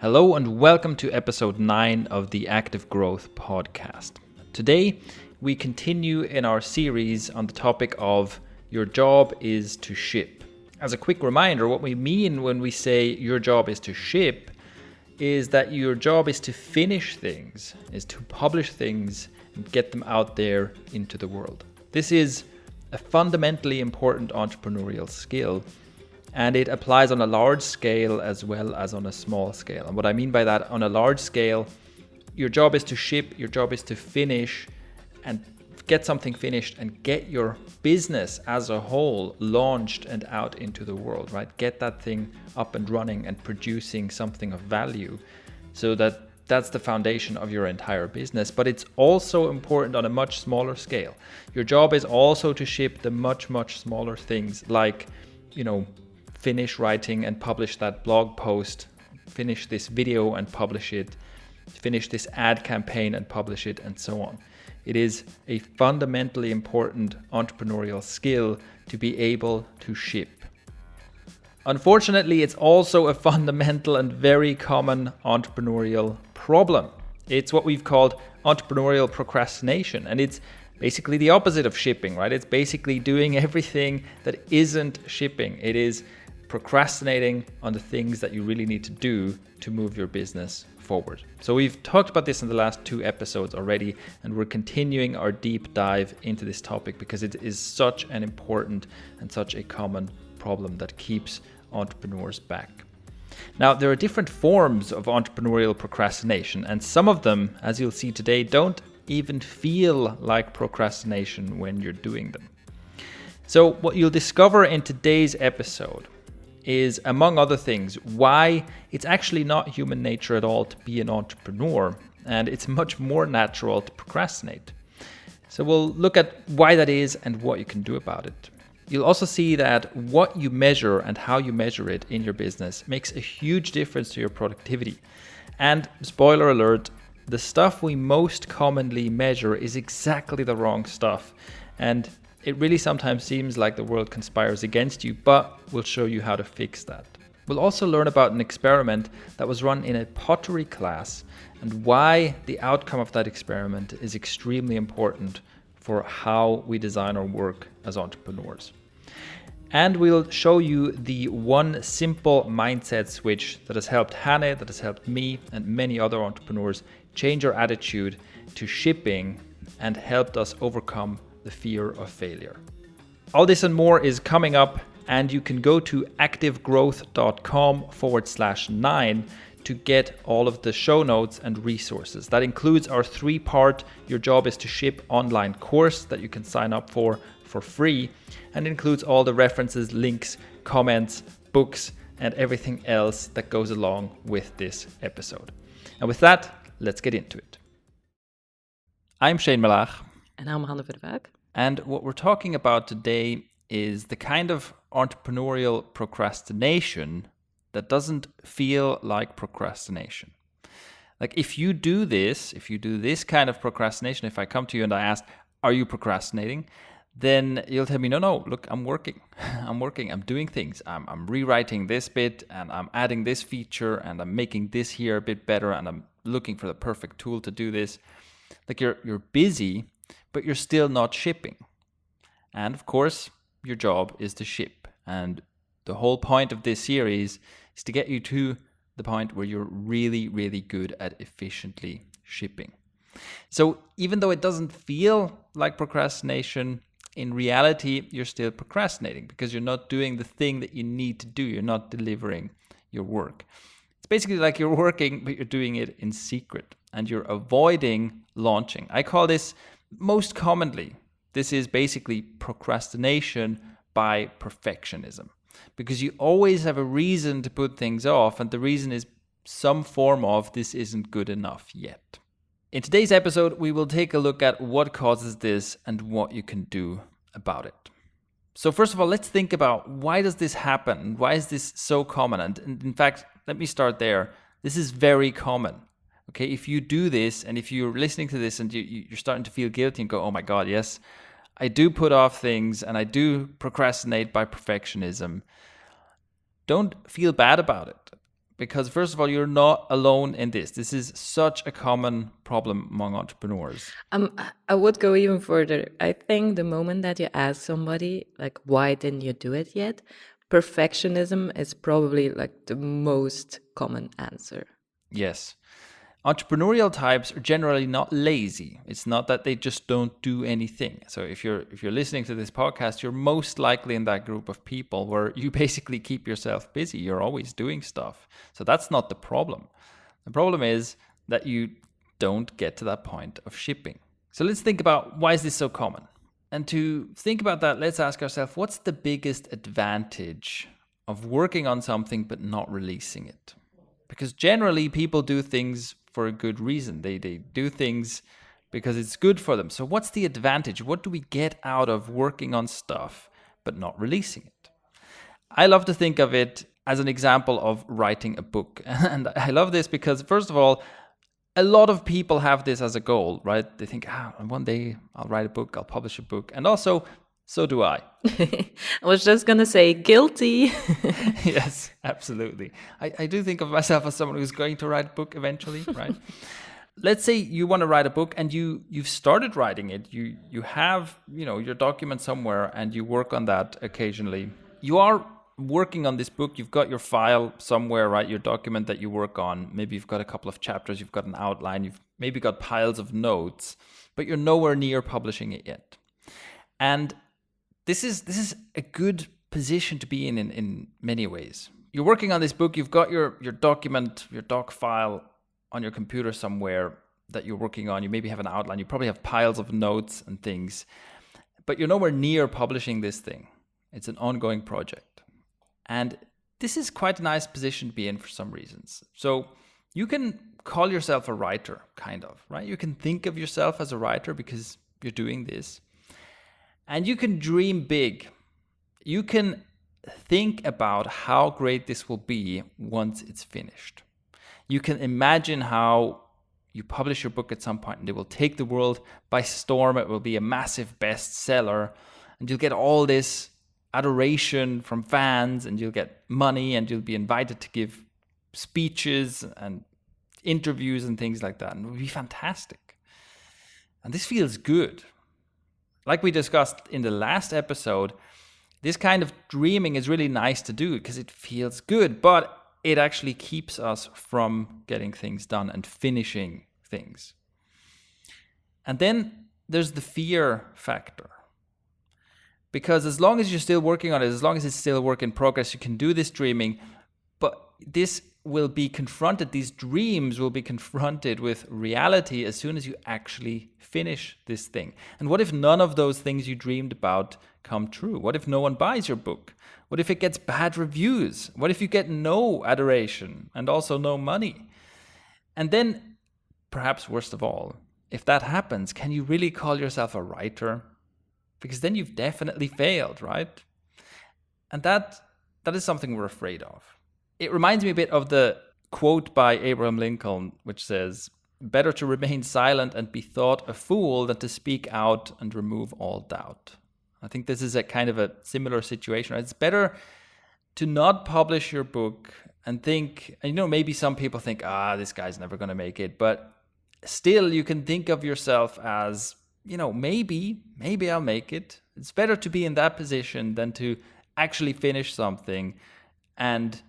Hello, and welcome to episode 9 of the Active Growth Podcast. Today, we continue in our series on the topic of your job is to ship. As a quick reminder, what we mean when we say your job is to ship is that your job is to finish things, is to publish things and get them out there into the world. This is a fundamentally important entrepreneurial skill and it applies on a large scale as well as on a small scale. And what I mean by that, on a large scale, your job is to ship, your job is to finish and get something finished and get your business as a whole launched and out into the world, right? Get that thing up and running and producing something of value so that that's the foundation of your entire business. But it's also important on a much smaller scale. Your job is also to ship the much, much smaller things like, you know, finish writing and publish that blog post, finish this video and publish it, finish this ad campaign and publish it, and so on. It is a fundamentally important entrepreneurial skill to be able to ship. Unfortunately, it's also a fundamental and very common entrepreneurial problem. It's what we've called entrepreneurial procrastination, and it's basically the opposite of shipping, right? It's basically doing everything that isn't shipping. It is procrastinating on the things that you really need to do to move your business forward. So, we've talked about this in the last two episodes already, and we're continuing our deep dive into this topic because it is such an important and such a common problem that keeps entrepreneurs back. Now, there are different forms of entrepreneurial procrastination, and some of them, as you'll see today, don't even feel like procrastination when you're doing them. So, what you'll discover in today's episode is, among other things, why it's actually not human nature at all to be an entrepreneur, and it's much more natural to procrastinate. So, we'll look at why that is and what you can do about it. You'll also see that what you measure and how you measure it in your business makes a huge difference to your productivity. And, spoiler alert, the stuff we most commonly measure is exactly the wrong stuff. And it really sometimes seems like the world conspires against you, but we'll show you how to fix that. We'll also learn about an experiment that was run in a pottery class and why the outcome of that experiment is extremely important for how we design our work as entrepreneurs. And we'll show you the one simple mindset switch that has helped Hannah, that has helped me, and many other entrepreneurs change our attitude to shipping and helped us overcome the fear of failure. All this and more is coming up, and you can go to activegrowth.com forward slash nine to get all of the show notes and resources. That includes our three part Your Job is to Ship online course that you can sign up for for free, and includes all the references, links, comments, books, and everything else that goes along with this episode. And with that, let's get into it. I'm Shane Melaugh. And I'm Hanne Verwijk. And what we're talking about today is the kind of entrepreneurial procrastination that doesn't feel like procrastination. Like if you do this, if you do this kind of procrastination, if I come to you and I ask, Are you procrastinating? Then you'll tell me, No, no, look, I'm working. I'm working. I'm doing things. I'm, I'm rewriting this bit and I'm adding this feature and I'm making this here a bit better and I'm looking for the perfect tool to do this. Like you're you're busy, but you're still not shipping. And of course, your job is to ship. And the whole point of this series is to get you to the point where you're really, really good at efficiently shipping. So even though it doesn't feel like procrastination, in reality, you're still procrastinating because you're not doing the thing that you need to do. You're not delivering your work. It's basically like you're working, but you're doing it in secret and you're avoiding launching. I call this most commonly, this is basically procrastination by perfectionism because you always have a reason to put things off, and the reason is some form of this isn't good enough yet. In today's episode, we will take a look at what causes this and what you can do about it. So first of all, let's think about why does this happen? Why is this so common? And in fact, let me start there. This is very common. Okay, if you do this and if you're listening to this and you, you're starting to feel guilty and go, oh my God, yes, I do put off things and I do procrastinate by perfectionism, don't feel bad about it. Because first of all you're not alone in this. This is such a common problem among entrepreneurs. Um, i would go even further. I think the moment that you ask somebody like why didn't you do it yet? perfectionism is probably like the most common answer. Yes entrepreneurial types are generally not lazy. It's not that they just don't do anything. So if you're if you're listening to this podcast you're most likely in that group of people where you basically keep yourself busy. You're always doing stuff. So that's not the problem. The problem is that you don't get to that point of shipping. So let's think about why is this so common? And to think about that let's ask ourselves what's the biggest advantage of working on something but not releasing it? Because generally people do things for a good reason. They they do things because it's good for them. So what's the advantage? What do we get out of working on stuff but not releasing it? I love to think of it as an example of writing a book. And I love this because first of all, a lot of people have this as a goal, right? They think, ah, one day I'll write a book, I'll publish a book. And also, so do I. I was just going to say guilty. yes, absolutely. I, I do think of myself as someone who's going to write a book eventually, right? Let's say you want to write a book and you you've started writing it. You you have, you know, your document somewhere and you work on that occasionally. You are working on this book, you've got your file somewhere, right? Your document that you work on. Maybe you've got a couple of chapters, you've got an outline, you've maybe got piles of notes, but you're nowhere near publishing it yet. And this is this is a good position to be in, in in many ways. You're working on this book, you've got your your document, your doc file on your computer somewhere that you're working on. You maybe have an outline, you probably have piles of notes and things, but you're nowhere near publishing this thing. It's an ongoing project. And this is quite a nice position to be in for some reasons. So you can call yourself a writer, kind of, right? You can think of yourself as a writer because you're doing this. And you can dream big. You can think about how great this will be once it's finished. You can imagine how you publish your book at some point and it will take the world by storm. It will be a massive bestseller, and you'll get all this adoration from fans, and you'll get money, and you'll be invited to give speeches and interviews and things like that. And it will be fantastic. And this feels good like we discussed in the last episode, this kind of dreaming is really nice to do because it feels good, but it actually keeps us from getting things done and finishing things. And then there's the fear factor. Because as long as you're still working on it, as long as it's still a work in progress, you can do this dreaming, but this will be confronted, these dreams will be confronted with reality as soon as you actually finish this thing. And what if none of those things you dreamed about come true? What if no one buys your book? What if it gets bad reviews? What if you get no adoration and also no money? And then, perhaps worst of all, if that happens, can you really call yourself a writer? Because then you've definitely failed, right? And that that is something we're afraid of it reminds me a bit of the quote by Abraham Lincoln, which says, Better to remain silent and be thought a fool than to speak out and remove all doubt. I think this is a kind of a similar situation. It's better to not publish your book and think, you know, maybe some people think, ah, this guy's never going to make it. But still, you can think of yourself as, you know, maybe, maybe I'll make it. It's better to be in that position than to actually finish something and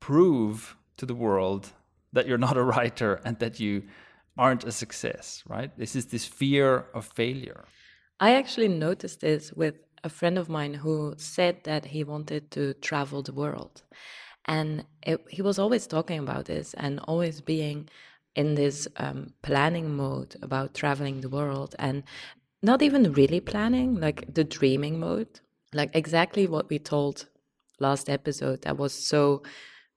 prove to the world that you're not a writer and that you aren't a success, right? This is this fear of failure. I actually noticed this with a friend of mine who said that he wanted to travel the world. And it, he was always talking about this and always being in this um, planning mode about traveling the world and not even really planning, like the dreaming mode, like exactly what we told last episode that was so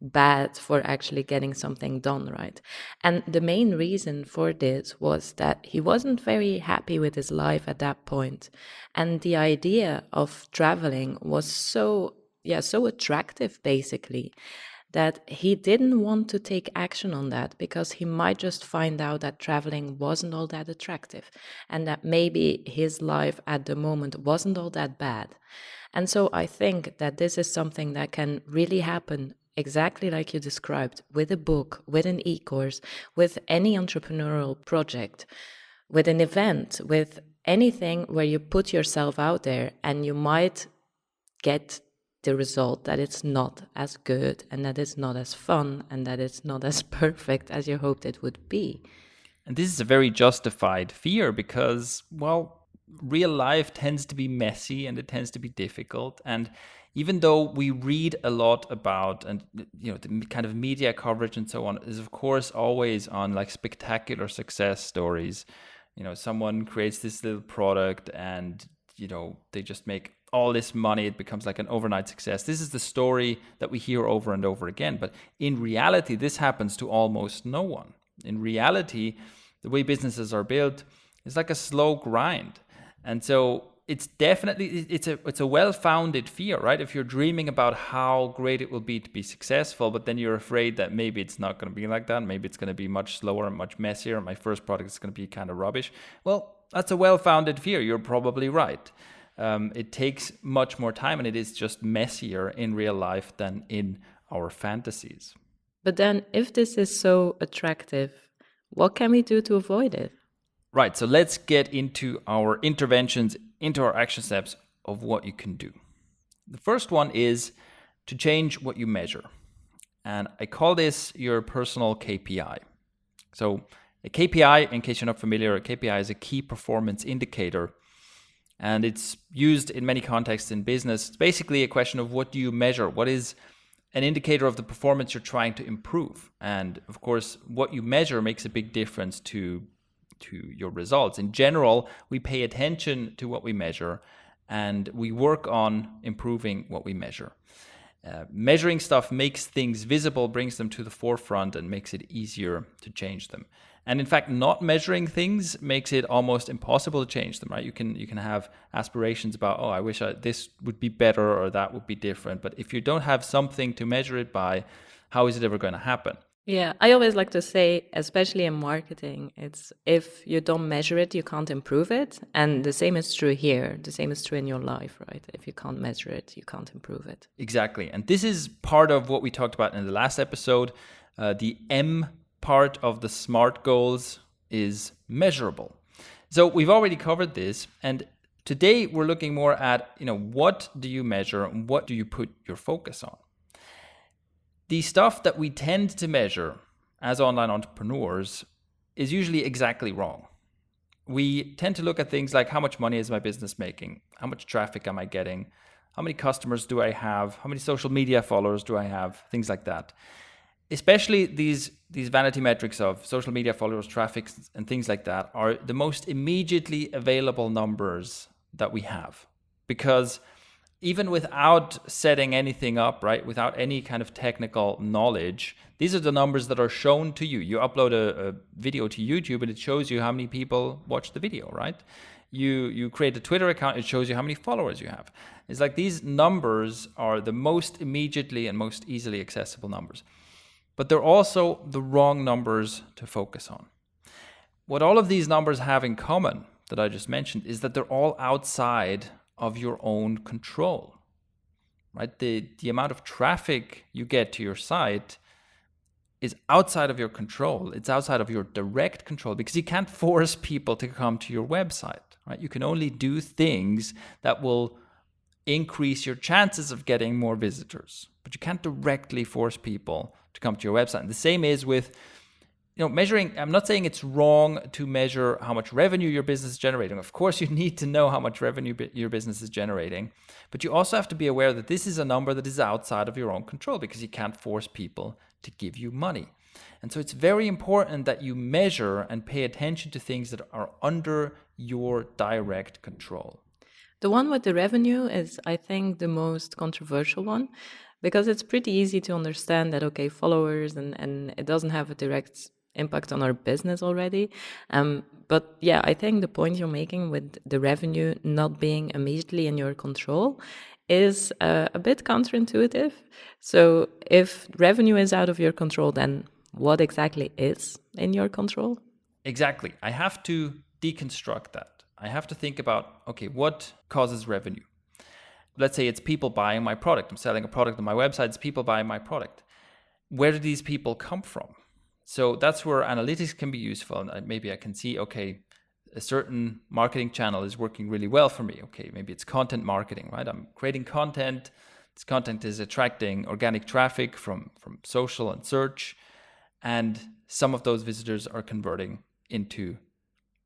bad for actually getting something done right. And the main reason for this was that he wasn't very happy with his life at that point. And the idea of traveling was so, yeah, so attractive basically that he didn't want to take action on that because he might just find out that traveling wasn't all that attractive and that maybe his life at the moment wasn't all that bad. And so I think that this is something that can really happen exactly like you described, with a book, with an e course, with any entrepreneurial project, with an event, with anything where you put yourself out there and you might get the result that it's not as good and that it's not as fun and that it's not as perfect as you hoped it would be. And this is a very justified fear because, well, real life tends to be messy and it tends to be difficult. And even though we read a lot about and you know the kind of media coverage and so on is of course always on like spectacular success stories. You know someone creates this little product and you know they just make all this money it becomes like an overnight success. This is the story that we hear over and over again but in reality this happens to almost no one. In reality the way businesses are built is like a slow grind and so it's definitely it's a it's a well-founded fear right? If you're dreaming about how great it will be to be successful but then you're afraid that maybe it's not going to be like that maybe it's going to be much slower and much messier my first product is going to be kind of rubbish. Well that's a well-founded fear you're probably right. Um, it takes much more time and it is just messier in real life than in our fantasies. But then if this is so attractive what can we do to avoid it Right, so let's get into our interventions, into our action steps of what you can do. The first one is to change what you measure. And I call this your personal KPI. So, a KPI, in case you're not familiar, a KPI is a key performance indicator. And it's used in many contexts in business. It's basically a question of what do you measure? What is an indicator of the performance you're trying to improve? And of course, what you measure makes a big difference to to your results. In general, we pay attention to what we measure and we work on improving what we measure. Uh, measuring stuff makes things visible, brings them to the forefront, and makes it easier to change them. And in fact, not measuring things makes it almost impossible to change them. Right? You can you can have aspirations about, oh, I wish I, this would be better or that would be different. But if you don't have something to measure it by, how is it ever going to happen? Yeah, I always like to say, especially in marketing, it's if you don't measure it, you can't improve it. And the same is true here. The same is true in your life, right? If you can't measure it, you can't improve it. Exactly. And this is part of what we talked about in the last episode. Uh, the M part of the SMART goals is measurable. So we've already covered this. And today we're looking more at, you know, what do you measure and what do you put your focus on? The stuff that we tend to measure as online entrepreneurs is usually exactly wrong. We tend to look at things like how much money is my business making? How much traffic am I getting? How many customers do I have? How many social media followers do I have? Things like that. Especially these these vanity metrics of social media followers, traffic, and things like that are the most immediately available numbers that we have because even without setting anything up, right, without any kind of technical knowledge, these are the numbers that are shown to you. You upload a, a, video to YouTube and it shows you how many people watch the video, right? You you create a Twitter account, it shows you how many followers you have. It's like these numbers are the most immediately and most easily accessible numbers. But they're also the wrong numbers to focus on. What all of these numbers have in common that I just mentioned is that they're all outside of your own control right? The the amount of traffic you get to your site is outside of your control. It's outside of your direct control because you can't force people to come to your website right? You can only do things that will increase your chances of getting more visitors but you can't directly force people to come to your website. And the same is with you know, measuring, I'm not saying it's wrong to measure how much revenue your business is generating. Of course, you need to know how much revenue your business is generating, but you also have to be aware that this is a number that is outside of your own control because you can't force people to give you money. And so it's very important that you measure and pay attention to things that are under your direct control. The one with the revenue is, I think, the most controversial one because it's pretty easy to understand that, okay, followers and, and it doesn't have a direct impact on our business already. Um, but yeah, I think the point you're making with the revenue not being immediately in your control is uh, a bit counterintuitive. So if revenue is out of your control, then what exactly is in your control? Exactly. I have to deconstruct that. I have to think about okay, what causes revenue? let's say it's people buying my product. I'm selling a product on my website, it's people buying my product. Where do these people come from? So that's where analytics can be useful. And maybe I can see, okay, a certain marketing channel is working really well for me. Okay, maybe it's content marketing, right? I'm creating content. This content is attracting organic traffic from, from social and search. And some of those visitors are converting into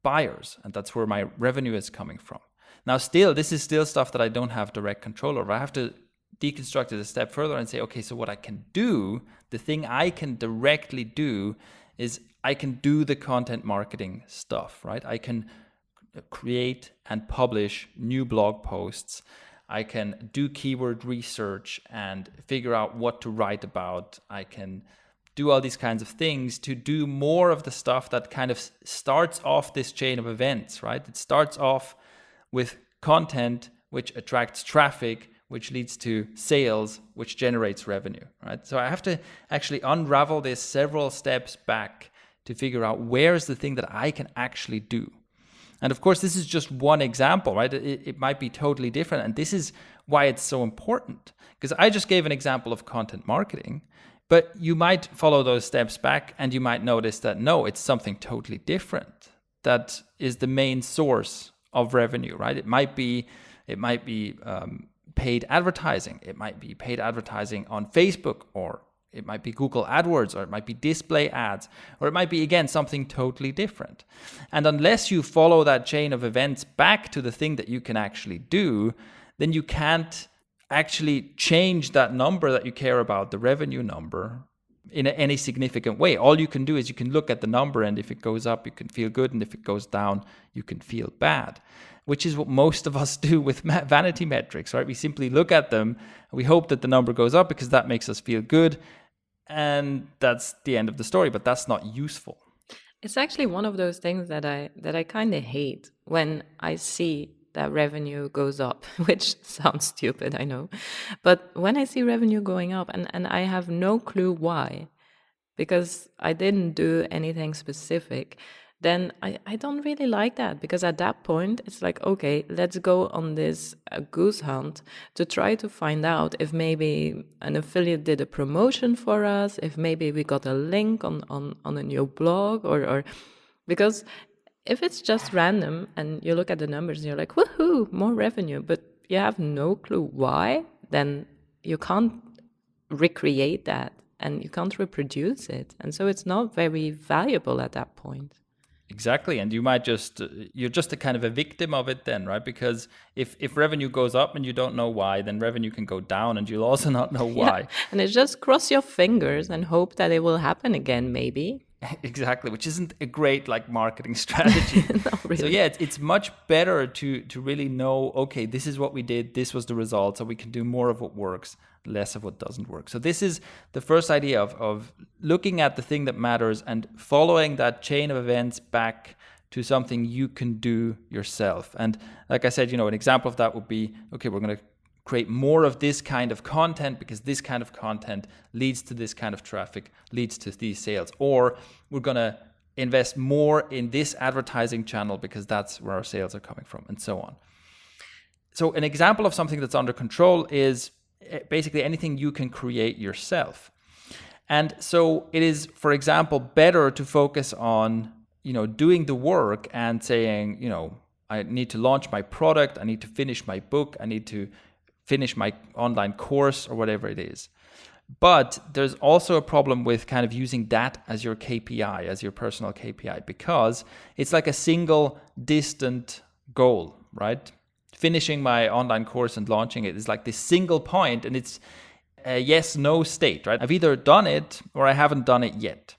buyers. And that's where my revenue is coming from. Now, still, this is still stuff that I don't have direct control over. I have to deconstruct it a step further and say, okay, so what I can do, the thing I can directly do is I can do the content marketing stuff, right? I can create and publish new blog posts. I can do keyword research and figure out what to write about. I can do all these kinds of things to do more of the stuff that kind of starts off this chain of events, right? It starts off with content which attracts traffic, which leads to sales, which generates revenue, right? So I have to actually unravel this several steps back to figure out where's the thing that I can actually do. And of course, this is just one example, right? It, it might be totally different. And this is why it's so important. Because I just gave an example of content marketing, but you might follow those steps back and you might notice that no, it's something totally different. That is the main source of revenue, right? It might be, it might be um, paid advertising. It might be paid advertising on Facebook or it might be Google AdWords or it might be display ads or it might be again something totally different. And unless you follow that chain of events back to the thing that you can actually do, then you can't actually change that number that you care about, the revenue number, in any significant way. All you can do is you can look at the number, and if it goes up, you can feel good, and if it goes down, you can feel bad, which is what most of us do with vanity metrics, right? We simply look at them, we hope that the number goes up because that makes us feel good, and that's the end of the story, but that's not useful. It's actually one of those things that I that I kind of hate when I see that revenue goes up, which sounds stupid, I know. But when I see revenue going up and, and I have no clue why, because I didn't do anything specific, then I, I don't really like that because at that point it's like, okay, let's go on this uh, goose hunt to try to find out if maybe an affiliate did a promotion for us, if maybe we got a link on, on, on a new blog or, or because if it's just random and you look at the numbers and you're like, woohoo, more revenue, but you have no clue why, then you can't recreate that and you can't reproduce it. And so it's not very valuable at that point. Exactly, and you might just uh, you're just a kind of a victim of it then, right? Because if if revenue goes up and you don't know why, then revenue can go down and you'll also not know why. Yeah. And it's just cross your fingers and hope that it will happen again, maybe. exactly which isn't a great like marketing strategy really. so yeah it's, it's much better to to really know okay this is what we did this was the result so we can do more of what works less of what doesn't work so this is the first idea of of looking at the thing that matters and following that chain of events back to something you can do yourself and like i said you know an example of that would be okay we're going to create more of this kind of content because this kind of content leads to this kind of traffic, leads to these sales. Or we're going to invest more in this advertising channel because that's where our sales are coming from, and so on. So, an example of something that's under control is basically anything you can create yourself. And so it is, for example, better to focus on, you know, doing the work and saying, you know, I need to launch my product, I need to finish my book, I need to finish my online course or whatever it is. But there's also a problem with kind of using that as your KPI, as your personal KPI, because it's like a single distant goal, right? Finishing my online course and launching it is like this single point, and it's a yes no state, right? I've either done it or I haven't done it yet.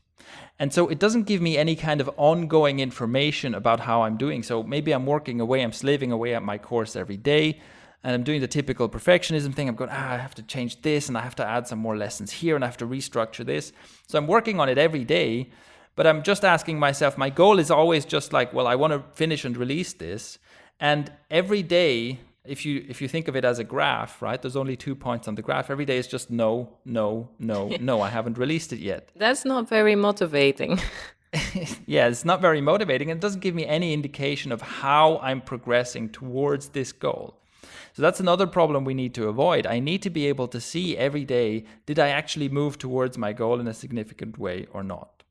And so it doesn't give me any kind of ongoing information about how I'm doing. So maybe I'm working away, I'm slaving away at my course every day and I'm doing the typical perfectionism thing. I'm going, ah, I have to change this and I have to add some more lessons here and I have to restructure this. So I'm working on it every day, but I'm just asking myself, my goal is always just like, well, I want to finish and release this. And every day, if you if you think of it as a graph, right? There's only two points on the graph. Every day is just no, no, no, no. I haven't released it yet. That's not very motivating. yeah, it's not very motivating. It doesn't give me any indication of how I'm progressing towards this goal. So that's another problem we need to avoid. I need to be able to see every day did I actually move towards my goal in a significant way or not.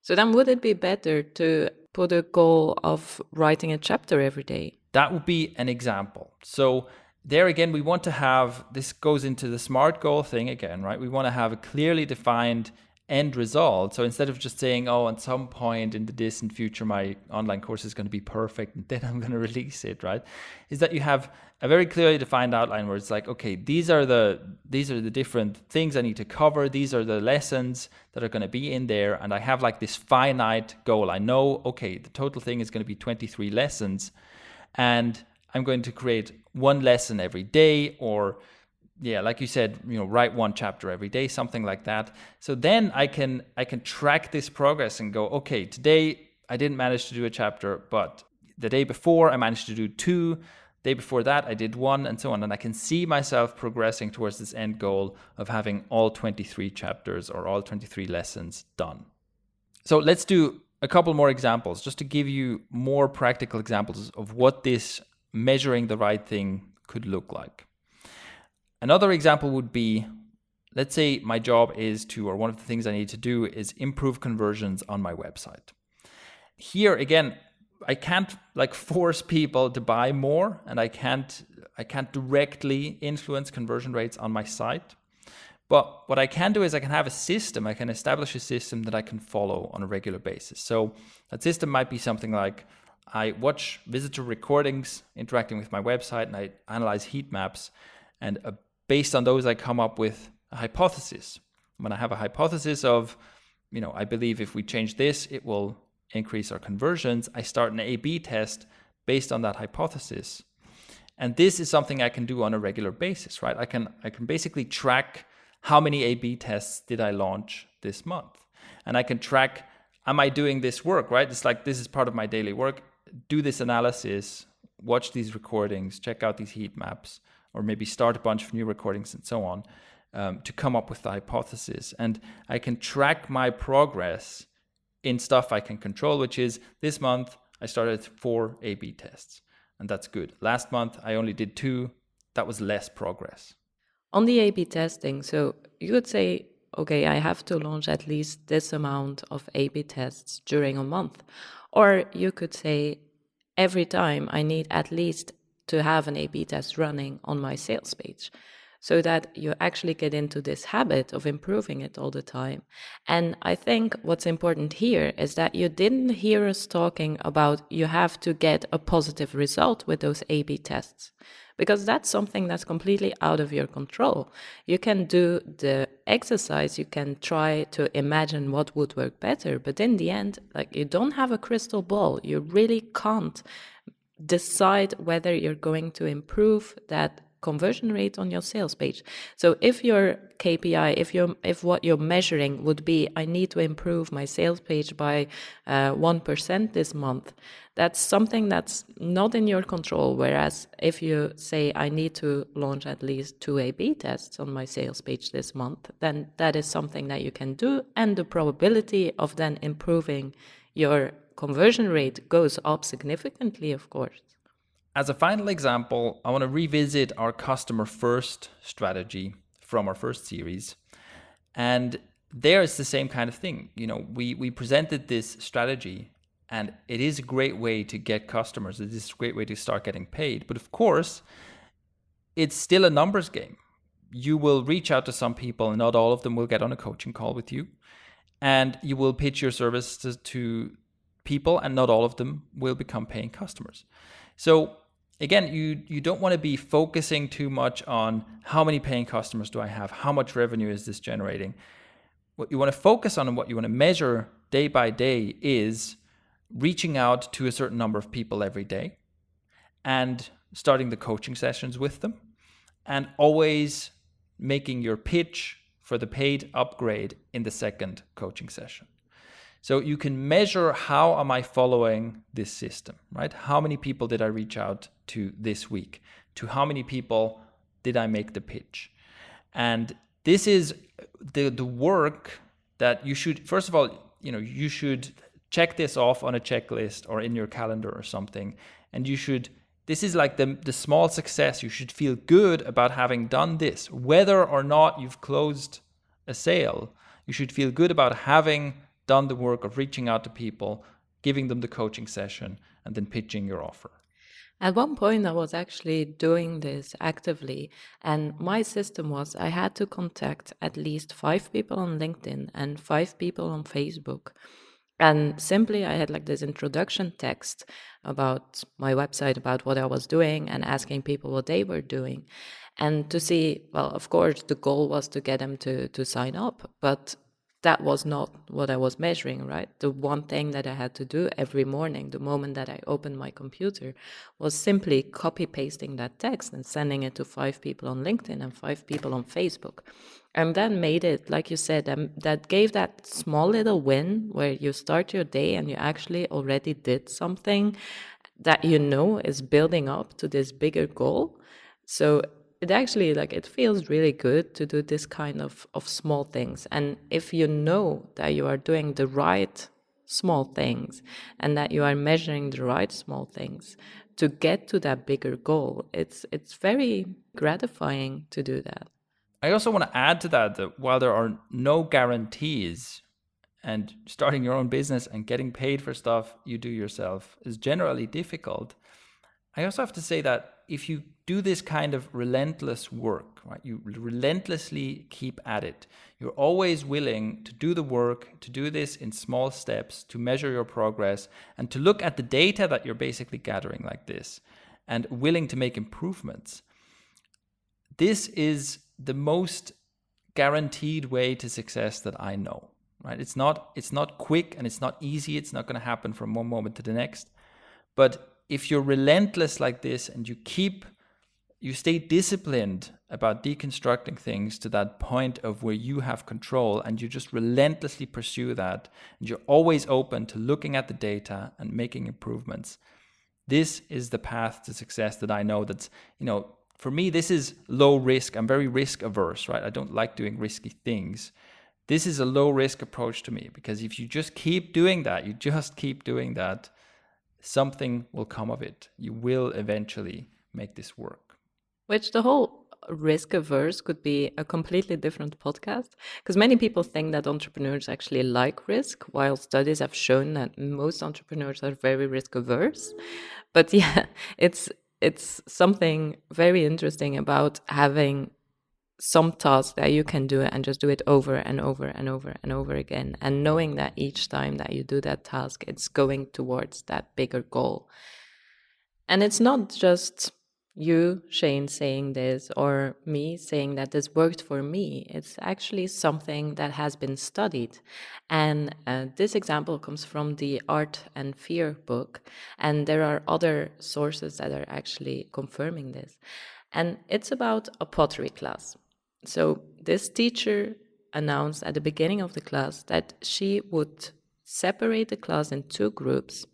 So then would it be better to put a goal of writing a chapter every day? That would be an example. So there again, we want to have this goes into the SMART goal thing again, right? We want to have a clearly defined end result. So instead of just saying, oh, at some point in the distant future, my online course is going to be perfect and then I'm going to release it, right? Is that you have a very clearly defined outline where it's like, okay, these are the these are the different things I need to cover. These are the lessons that are going to be in there, and I have like this finite goal. I know, okay, the total thing is going to be 23 lessons, and I'm going to create one lesson every day, or yeah, like you said, you know, write one chapter every day, something like that. So then I can I can track this progress and go, okay, today I didn't manage to do a chapter, but the day before I managed to do two Day before that, I did one, and so on. And I can see myself progressing towards this end goal of having all 23 chapters or all 23 lessons done. So let's do a couple more examples just to give you more practical examples of what this measuring the right thing could look like. Another example would be let's say my job is to, or one of the things I need to do is improve conversions on my website. Here again, I can't like force people to buy more and I can't I can't directly influence conversion rates on my site. But what I can do is I can have a system, I can establish a system that I can follow on a regular basis. So that system might be something like I watch visitor recordings interacting with my website and I analyze heat maps. And uh, based on those, I come up with a hypothesis. When I have a hypothesis of, you know, I believe if we change this, it will increase our conversions, I start an A B test based on that hypothesis. And this is something I can do on a regular basis, right? I can I can basically track how many A B tests did I launch this month. And I can track am I doing this work, right? It's like this is part of my daily work. Do this analysis, watch these recordings, check out these heat maps, or maybe start a bunch of new recordings and so on um, to come up with the hypothesis. And I can track my progress in stuff I can control, which is this month I started four A B tests, and that's good. Last month I only did two, that was less progress. On the A B testing, so you could say, okay, I have to launch at least this amount of A B tests during a month. Or you could say, every time I need at least to have an A B test running on my sales page so that you actually get into this habit of improving it all the time. And I think what's important here is that you didn't hear us talking about you have to get a positive result with those A B tests. Because that's something that's completely out of your control. You can do the exercise, you can try to imagine what would work better, but in the end, like you don't have a crystal ball. You really can't decide whether you're going to improve that conversion rate on your sales page. So if your KPI, if you if what you're measuring would be, I need to improve my sales page by uh, one uh, this month, that's something that's not in your control. Whereas if you say I need to launch at least two A/B tests on my sales page this month, then that is something that you can do, and the probability of then improving your conversion rate goes up significantly, of course. As a final example, I want to revisit our customer first strategy from our first series. And there it's the same kind of thing. You know, we, we presented this strategy and it is a great way to get customers. It is a great way to start getting paid. But of course, it's still a numbers game. You will reach out to some people, and not all of them will get on a coaching call with you. And you will pitch your services to people, and not all of them will become paying customers. So again, you you don't want to be focusing too much on how many paying customers do I have, how much revenue is this generating. What you want to focus on and what you want to measure day by day is reaching out to a certain number of people every day and starting the coaching sessions with them and always making your pitch for the paid upgrade in the second coaching session. So you can measure how am I following this system, right? How many people did I reach out to this week? To how many people did I make the pitch? And this is the the work that you should first of all, you know, you should check this off on a checklist or in your calendar or something and you should this is like the, the small success. You should feel good about having done this. Whether or not you've closed a sale, you should feel good about having done the work of reaching out to people, giving them the coaching session, and then pitching your offer. At one point, I was actually doing this actively, and my system was I had to contact at least five people on LinkedIn and five people on Facebook. And simply, I had like this introduction text about my website, about what I was doing, and asking people what they were doing. And to see, well, of course, the goal was to get them to, to sign up, but that was not what I was measuring, right? The one thing that I had to do every morning, the moment that I opened my computer, was simply copy pasting that text and sending it to five people on LinkedIn and five people on Facebook. And then made it, like you said, um, that gave that small little win where you start your day and you actually already did something that you know is building up to this bigger goal. So it actually like it feels really good to do this kind of of small things. And if you know that you are doing the right small things and that you are measuring the right small things to get to that bigger goal it's it's very gratifying to do that. I also want to add to that that while there are no guarantees and starting your own business and getting paid for stuff you do yourself is generally difficult i also have to say that if you do this kind of relentless work, right? You relentlessly keep at it. You're always willing to do the work, to do this in small steps, to measure your progress, and to look at the data that you're basically gathering like this, and willing to make improvements. This is the most guaranteed way to success that I know. Right? It's not it's not quick and it's not easy. It's not going to happen from one moment to the next. But if you're relentless like this and you keep you stay disciplined about deconstructing things to that point of where you have control and you just relentlessly pursue that. And you're always open to looking at the data and making improvements. This is the path to success that i know that's you know for me this is low risk. I'm very risk averse right? I don't like doing risky things. This is a low risk approach to me because if you just keep doing that you just keep doing that something will come of it. You will eventually make this work which the whole risk averse could be a completely different podcast because many people think that entrepreneurs actually like risk while studies have shown that most entrepreneurs are very risk averse but yeah it's it's something very interesting about having some task that you can do and just do it over and over and over and over again and knowing that each time that you do that task it's going towards that bigger goal. And it's not just you, Shane, saying this, or me saying that this worked for me. It's actually something that has been studied. And uh, this example comes from the Art and Fear book. And there are other sources that are actually confirming this. And it's about a pottery class. So this teacher announced at the beginning of the class that she would separate the class in two groups,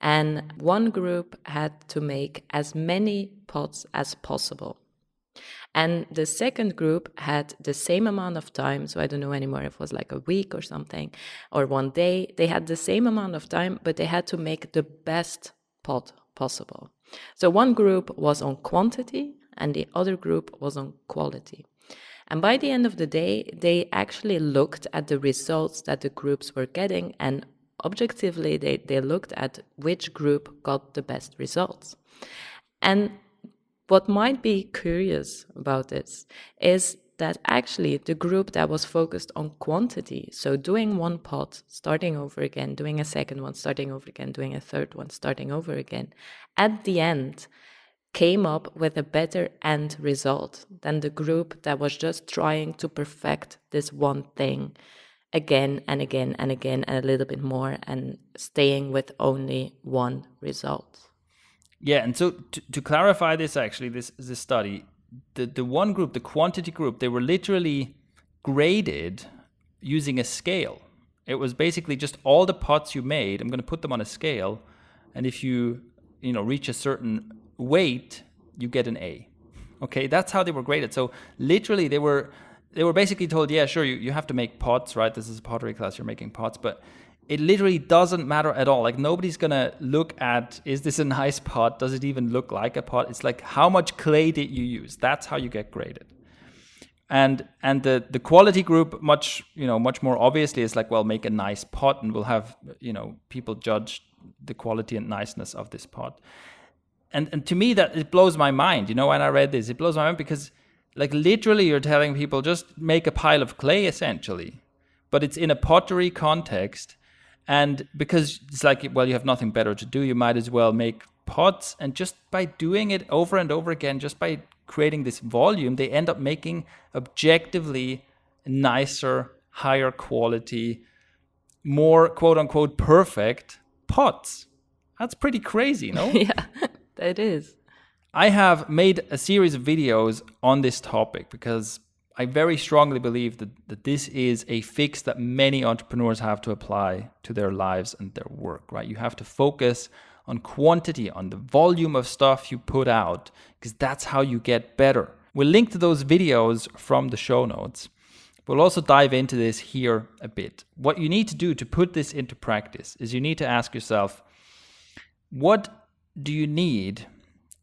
and one group had to make as many pots as possible. And the second group had the same amount of time, so I don't know anymore if it was like a week or something, or one day. They had the same amount of time, but they had to make the best pot possible. So one group was on quantity, and the other group was on quality. And by the end of the day, they actually looked at the results that the groups were getting and objectively they, they looked at which group got the best results. And what might be curious about this is that actually the group that was focused on quantity, so doing one pot, starting over again, doing a second one, starting over again, doing a third one, starting over again, at the end, came up with a better end result than the group that was just trying to perfect this one thing again and again and again and a little bit more and staying with only one result. Yeah, and so to, to clarify this actually, this this study, the, the one group, the quantity group, they were literally graded using a scale. It was basically just all the pots you made, I'm gonna put them on a scale, and if you you know reach a certain weight, you get an A. Okay, that's how they were graded. So literally, they were they were basically told, yeah, sure, you, you have to make pots, right? This is a pottery class, you're making pots, but it literally doesn't matter at all. Like nobody's gonna look at is this a nice pot? Does it even look like a pot? It's like how much clay did you use? That's how you get graded. And and the the quality group much you know much more obviously is like well make a nice pot and we'll have you know people judge the quality and niceness of this pot. And and to me that it blows my mind. You know when I read this it blows my mind because like literally you're telling people just make a pile of clay essentially, but it's in a pottery context and because it's like, well, you have nothing better to do, you might as well make pots. And just by doing it over and over again, just by creating this volume, they end up making objectively nicer, higher quality, more quote unquote perfect pots. That's pretty crazy, no? yeah, it is. I have made a series of videos on this topic because I very strongly believe that, that this is a fix that many entrepreneurs have to apply to their lives and their work, right? You have to focus on quantity, on the volume of stuff you put out, because that's how you get better. We'll link to those videos from the show notes. We'll also dive into this here a bit. What you need to do to put this into practice is you need to ask yourself, what do you need?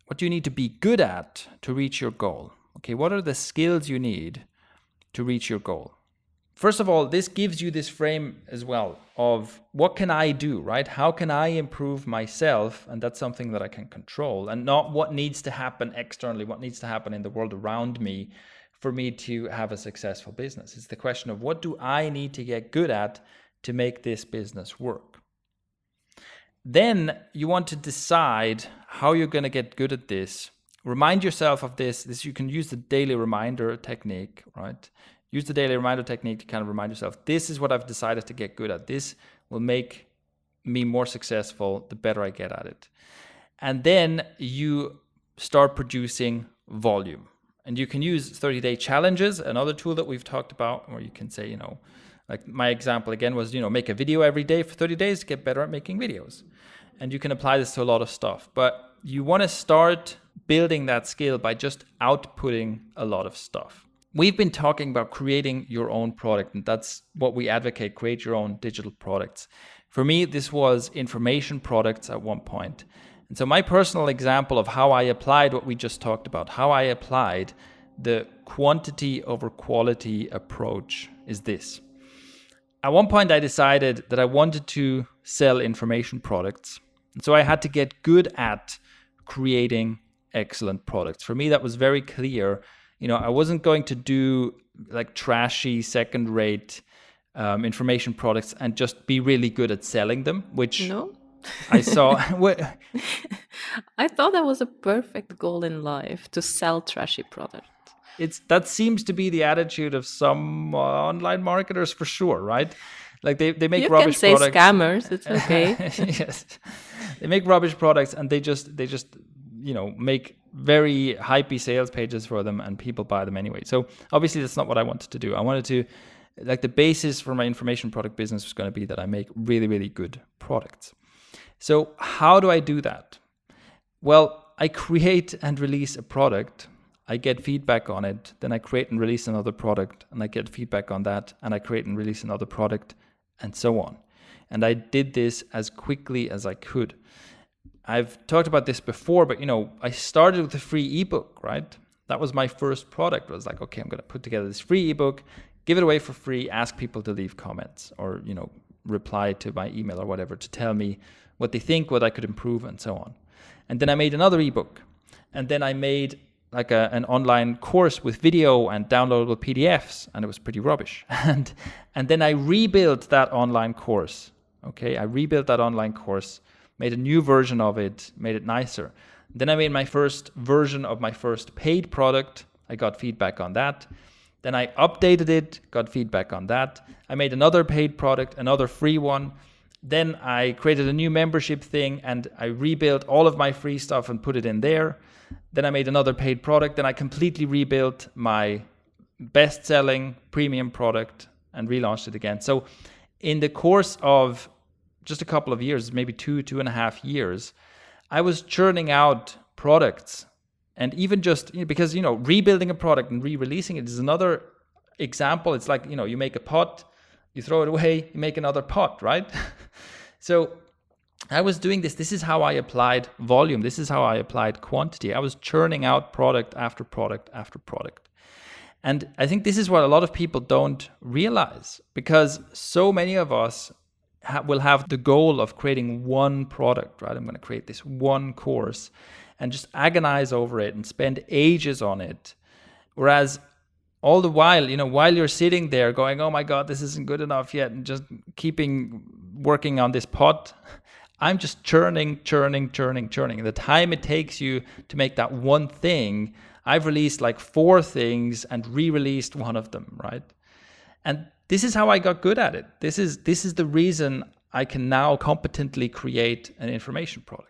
What do you need to be good at to reach your goal? Okay, what are the skills you need to reach your goal? First of all, this gives you this frame as well of what can I do, right? How can I improve myself? And that's something that I can control and not what needs to happen externally, what needs to happen in the world around me for me to have a successful business. It's the question of what do I need to get good at to make this business work? Then you want to decide how you're going to get good at this remind yourself of this. This you can use the daily reminder technique, right? Use the daily reminder technique to kind of remind yourself, this is what I've decided to get good at. This will make me more successful the better I get at it. And then you start producing volume. And you can use 30 day challenges, another tool that we've talked about, where you can say, you know, like my example again was, you know, make a video every day for 30 days, to get better at making videos. And you can apply this to a lot of stuff. But you want to start building that skill by just outputting a lot of stuff. We've been talking about creating your own product, and that's what we advocate create your own digital products. For me, this was information products at one point. And so, my personal example of how I applied what we just talked about, how I applied the quantity over quality approach is this. At one point, I decided that I wanted to sell information products. And so, I had to get good at creating excellent products. For me, that was very clear. You know, I wasn't going to do like trashy second rate um, information products and just be really good at selling them, which no. I saw. I thought that was a perfect goal in life to sell trashy products. It's that seems to be the attitude of some uh, online marketers for sure, right? Like they, they make you rubbish can say scammers. It's okay. yes, they make rubbish products and they just they just you know make very hypey sales pages for them and people buy them anyway. So obviously that's not what i wanted to do. I wanted to like the basis for my information product business was going to be that i make really really good products. So how do i do that? Well i create and release a product i get feedback on it then i create and release another product and i get feedback on that and i create and release another product and so on and i did this as quickly as i could I've talked about this before, but you know, I started with a free ebook, right? That was my first product. I was like, okay, I'm going to put together this free ebook, give it away for free, ask people to leave comments or, you know, reply to my email or whatever to tell me what they think, what I could improve, and so on. And then I made another ebook. And then I made like a, an online course with video and downloadable PDFs, and it was pretty rubbish. And and then I rebuilt that online course. Okay, I rebuilt that online course made a new version of it, made it nicer. Then I made my first version of my first paid product. I got feedback on that. Then I updated it, got feedback on that. I made another paid product, another free one. Then I created a new membership thing and I rebuilt all of my free stuff and put it in there. Then I made another paid product. Then I completely rebuilt my best selling premium product and relaunched it again. So, in the course of just a couple of years, maybe two, two and a half years, I was churning out products. And even just you know, because, you know, rebuilding a product and re releasing it is another example. It's like, you know, you make a pot You throw it away, you make another pot, right? so I was doing this. This is how I applied volume. This is how I applied quantity. I was churning out product after product after product. And I think this is what a lot of people don't realize because so many of us ha- will have the goal of creating one product, right? I'm going to create this one course and just agonize over it and spend ages on it. Whereas all the while, you know, while you're sitting there going, oh my God, this isn't good enough yet, and just keeping working on this pot, I'm just churning, churning, churning, churning. The time it takes you to make that one thing, I've released like four things and re-released one of them, right? And this is how I got good at it. This is this is the reason I can now competently create an information product.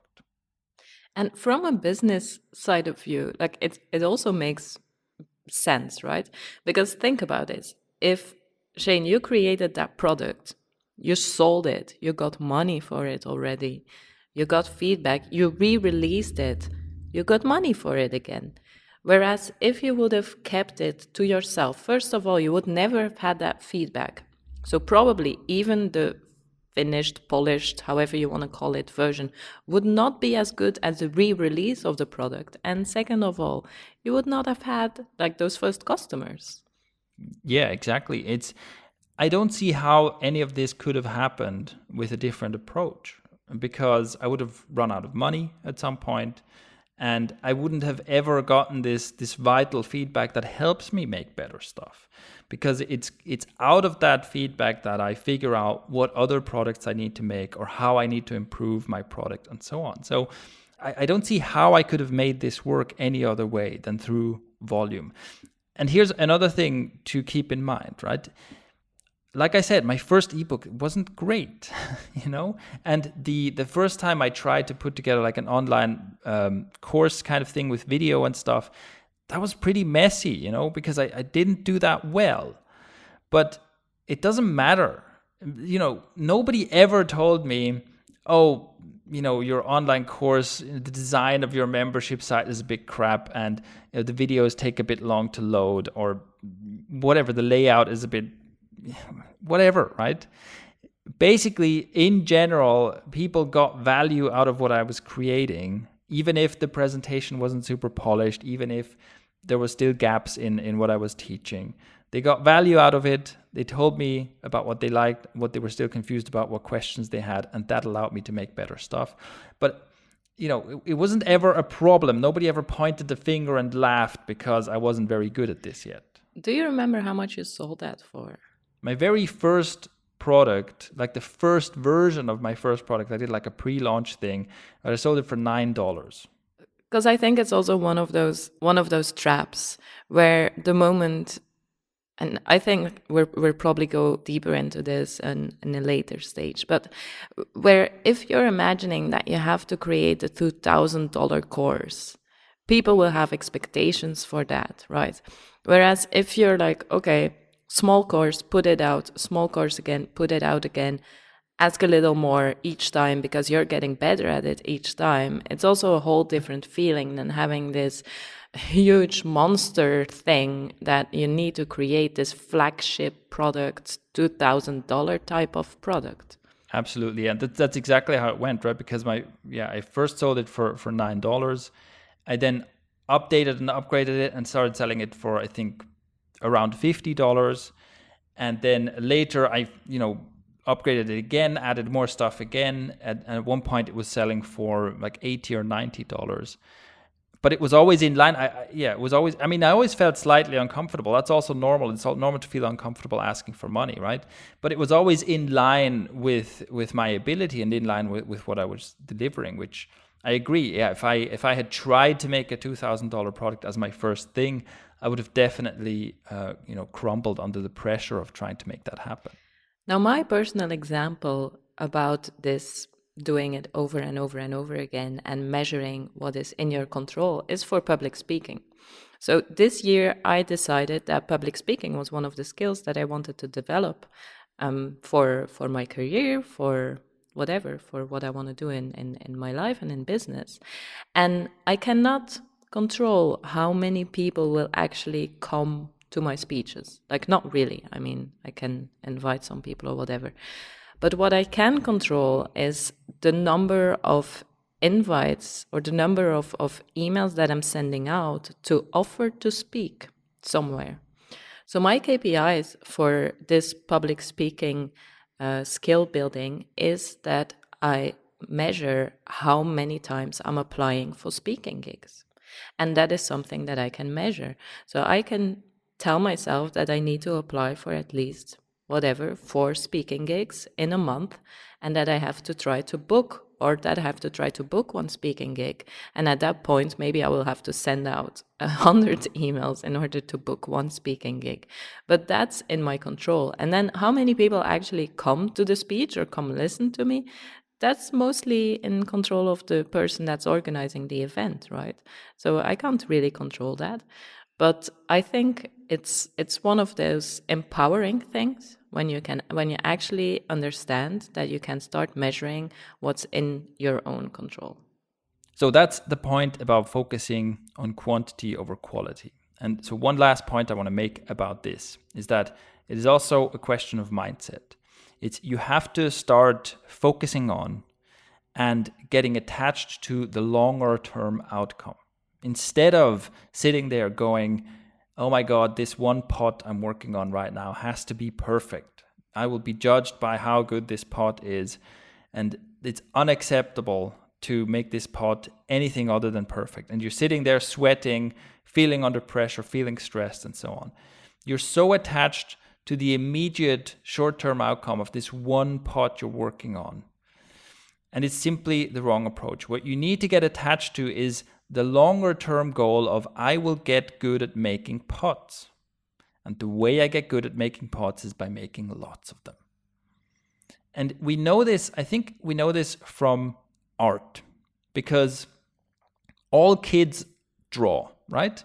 And from a business side of view, like it it also makes sense, right? Because think about it. If Shane, you created that product, you sold it, you got money for it already, you got feedback, you re released it, you got money for it again. Whereas if you would have kept it to yourself, first of all, you would never have had that feedback. So probably even the finished, polished, however you want to call it, version would not be as good as the re-release of the product. And second of all, you would not have had like those first customers. Yeah, exactly. It's I don't see how any of this could have happened with a different approach because I would have run out of money at some point and I wouldn't have ever gotten this this vital feedback that helps me make better stuff because it's it's out of that feedback that I figure out what other products I need to make or how I need to improve my product and so on. So I, I don't see how I could have made this work any other way than through volume. And here's another thing to keep in mind, right? Like I said, my first ebook wasn't great, you know. And the the first time I tried to put together like an online um, course kind of thing with video and stuff, that was pretty messy, you know, because I, I didn't do that well. But it doesn't matter. You know, nobody ever told me, oh, you know, your online course, the design of your membership site is a bit crap and you know, the videos take a bit long to load or whatever, the layout is a bit whatever, right? Basically, in general, people got value out of what I was creating, even if the presentation wasn't super polished, even if there were still gaps in in what I was teaching. They got value out of it. They told me about what they liked, what they were still confused about, what questions they had, and that allowed me to make better stuff. But you know, it, it wasn't ever a problem. Nobody ever pointed the finger and laughed because I wasn't very good at this yet. Do you remember how much you sold that for? My very first product, like the first version of my first product, I did like a pre-launch thing, but I sold it for nine dollars because I think it's also one of those one of those traps where the moment and I think we're we'll probably go deeper into this in, in a later stage, but where if you're imagining that you have to create a two thousand dollar course, people will have expectations for that, right? Whereas if you're like, okay, small course, put it out, small course again, put it out again, ask a little more each time because you're getting better at it each time. It's also a whole different feeling than having this huge monster thing that you need to create this flagship product, $2,000 type of product. Absolutely. And that, that's exactly how it went, right? Because my, yeah, I first sold it for, for $9. I then updated and upgraded it and started selling it for, I think, around $50. And then later I, you know, upgraded it again, added more stuff again. At, at one point, it was selling for like eighty or ninety dollars, but it was always in line. I, I, yeah, it was always. I mean, I always felt slightly uncomfortable. That's also normal. It's all normal to feel uncomfortable asking for money, right? But it was always in line with with my ability and in line with, with what I was delivering, which. I agree. Yeah, if I if I had tried to make a two thousand dollar product as my first thing, I would have definitely uh, you know crumbled under the pressure of trying to make that happen. Now, my personal example about this doing it over and over and over again and measuring what is in your control is for public speaking. So this year, I decided that public speaking was one of the skills that I wanted to develop um, for for my career, for whatever, for what I want to do in, in, in my life and in business. And I cannot control how many people will actually come to my speeches. Like, not really. I mean, I can invite some people or whatever. But what I can control is the number of invites or the number of, of emails that I'm sending out to offer to speak somewhere. So, my KPIs for this public speaking uh, skill building is that I measure how many times I'm applying for speaking gigs. And that is something that I can measure. So I can tell myself that I need to apply for at least whatever, four speaking gigs in a month, and that I have to try to book or that I have to try to book one speaking gig. And at that point, maybe I will have to send out a hundred emails in order to book one speaking gig. But that's in my control. And then how many people actually come to the speech or come listen to me? That's mostly in control of the person that's organizing the event, right? So I can't really control that. But I think it's it's one of those empowering things when you can when you actually understand that you can start measuring what's in your own control. So that's the point about focusing on quantity over quality. And so one last point I want to make about this is that it is also a question of mindset. It's you have to start focusing on and getting attached to the longer term outcome. Instead of sitting there going, oh my God, this one pot I'm working on right now has to be perfect. I will be judged by how good this pot is. And it's unacceptable to make this pot anything other than perfect. And you're sitting there sweating, feeling under pressure, feeling stressed, and so on. You're so attached to the immediate short term outcome of this one pot you're working on. And it's simply the wrong approach. What you need to get attached to is the longer term goal of I will get good at making pots. And the way I get good at making pots is by making lots of them. And we know this, I think we know this from art because all kids draw, right?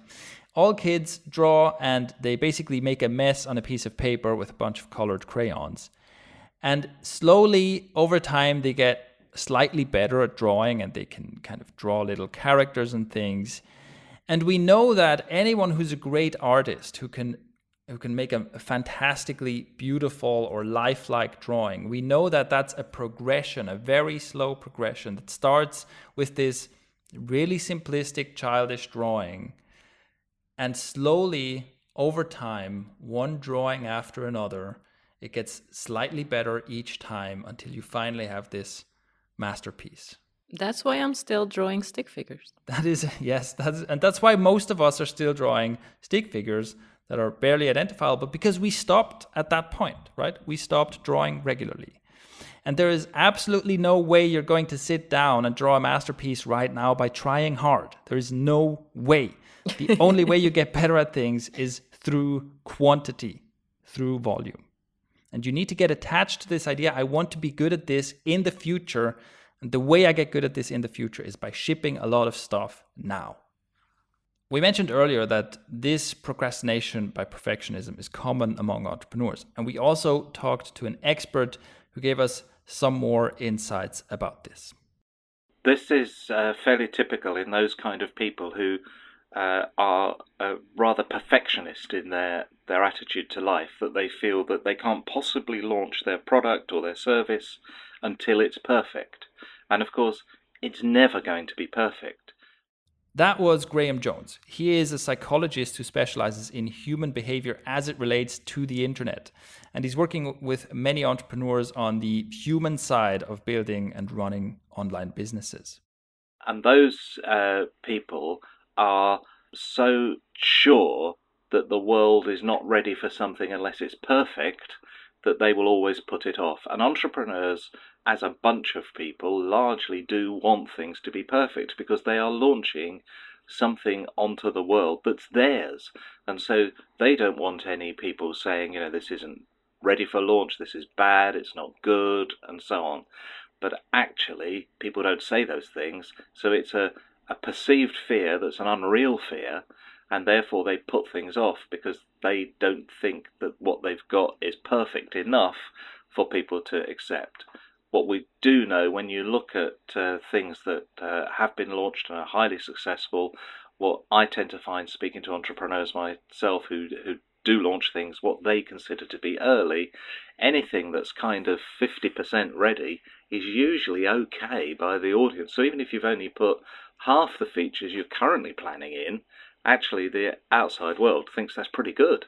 All kids draw and they basically make a mess on a piece of paper with a bunch of colored crayons. And slowly over time, they get slightly better at drawing and they can kind of draw little characters and things. And we know that anyone who's a great artist who can who can make a, fantastically beautiful or lifelike drawing, we know that that's a progression, a very slow progression that starts with this really simplistic childish drawing and slowly over time, one drawing after another, it gets slightly better each time until you finally have this masterpiece. That's why I'm still drawing stick figures. That is yes, that's and that's why most of us are still drawing stick figures that are barely identifiable because we stopped at that point, right? We stopped drawing regularly. And there is absolutely no way you're going to sit down and draw a masterpiece right now by trying hard. There is no way. The only way you get better at things is through quantity, through volume. And you need to get attached to this idea I want to be good at this in the future. And the way I get good at this in the future is by shipping a lot of stuff now. We mentioned earlier that this procrastination by perfectionism is common among entrepreneurs. And we also talked to an expert who gave us some more insights about this. This is uh, fairly typical in those kind of people who uh, are uh, rather perfectionist in their, their attitude to life, that they feel that they can't possibly launch their product or their service until it's perfect. And of course, it's never going to be perfect. That was Graham Jones. He is a psychologist who specializes in human behavior as it relates to the internet. And he's working with many entrepreneurs on the human side of building and running online businesses. And those uh, people are so sure that the world is not ready for something unless it's perfect that they will always put it off. And entrepreneurs, as a bunch of people, largely do want things to be perfect because they are launching something onto the world that's theirs. And so they don't want any people saying, you know, this isn't ready for launch, this is bad, it's not good, and so on. But actually, people don't say those things. So it's a a perceived fear that's an unreal fear, and therefore they put things off because they don't think that what they've got is perfect enough for people to accept. What we do know when you look at uh, things that uh, have been launched and are highly successful, what I tend to find speaking to entrepreneurs myself who who do launch things what they consider to be early, anything that's kind of 50% ready is usually okay by the audience. So even if you've only put half the features you're currently planning in, actually the outside world thinks that's pretty good.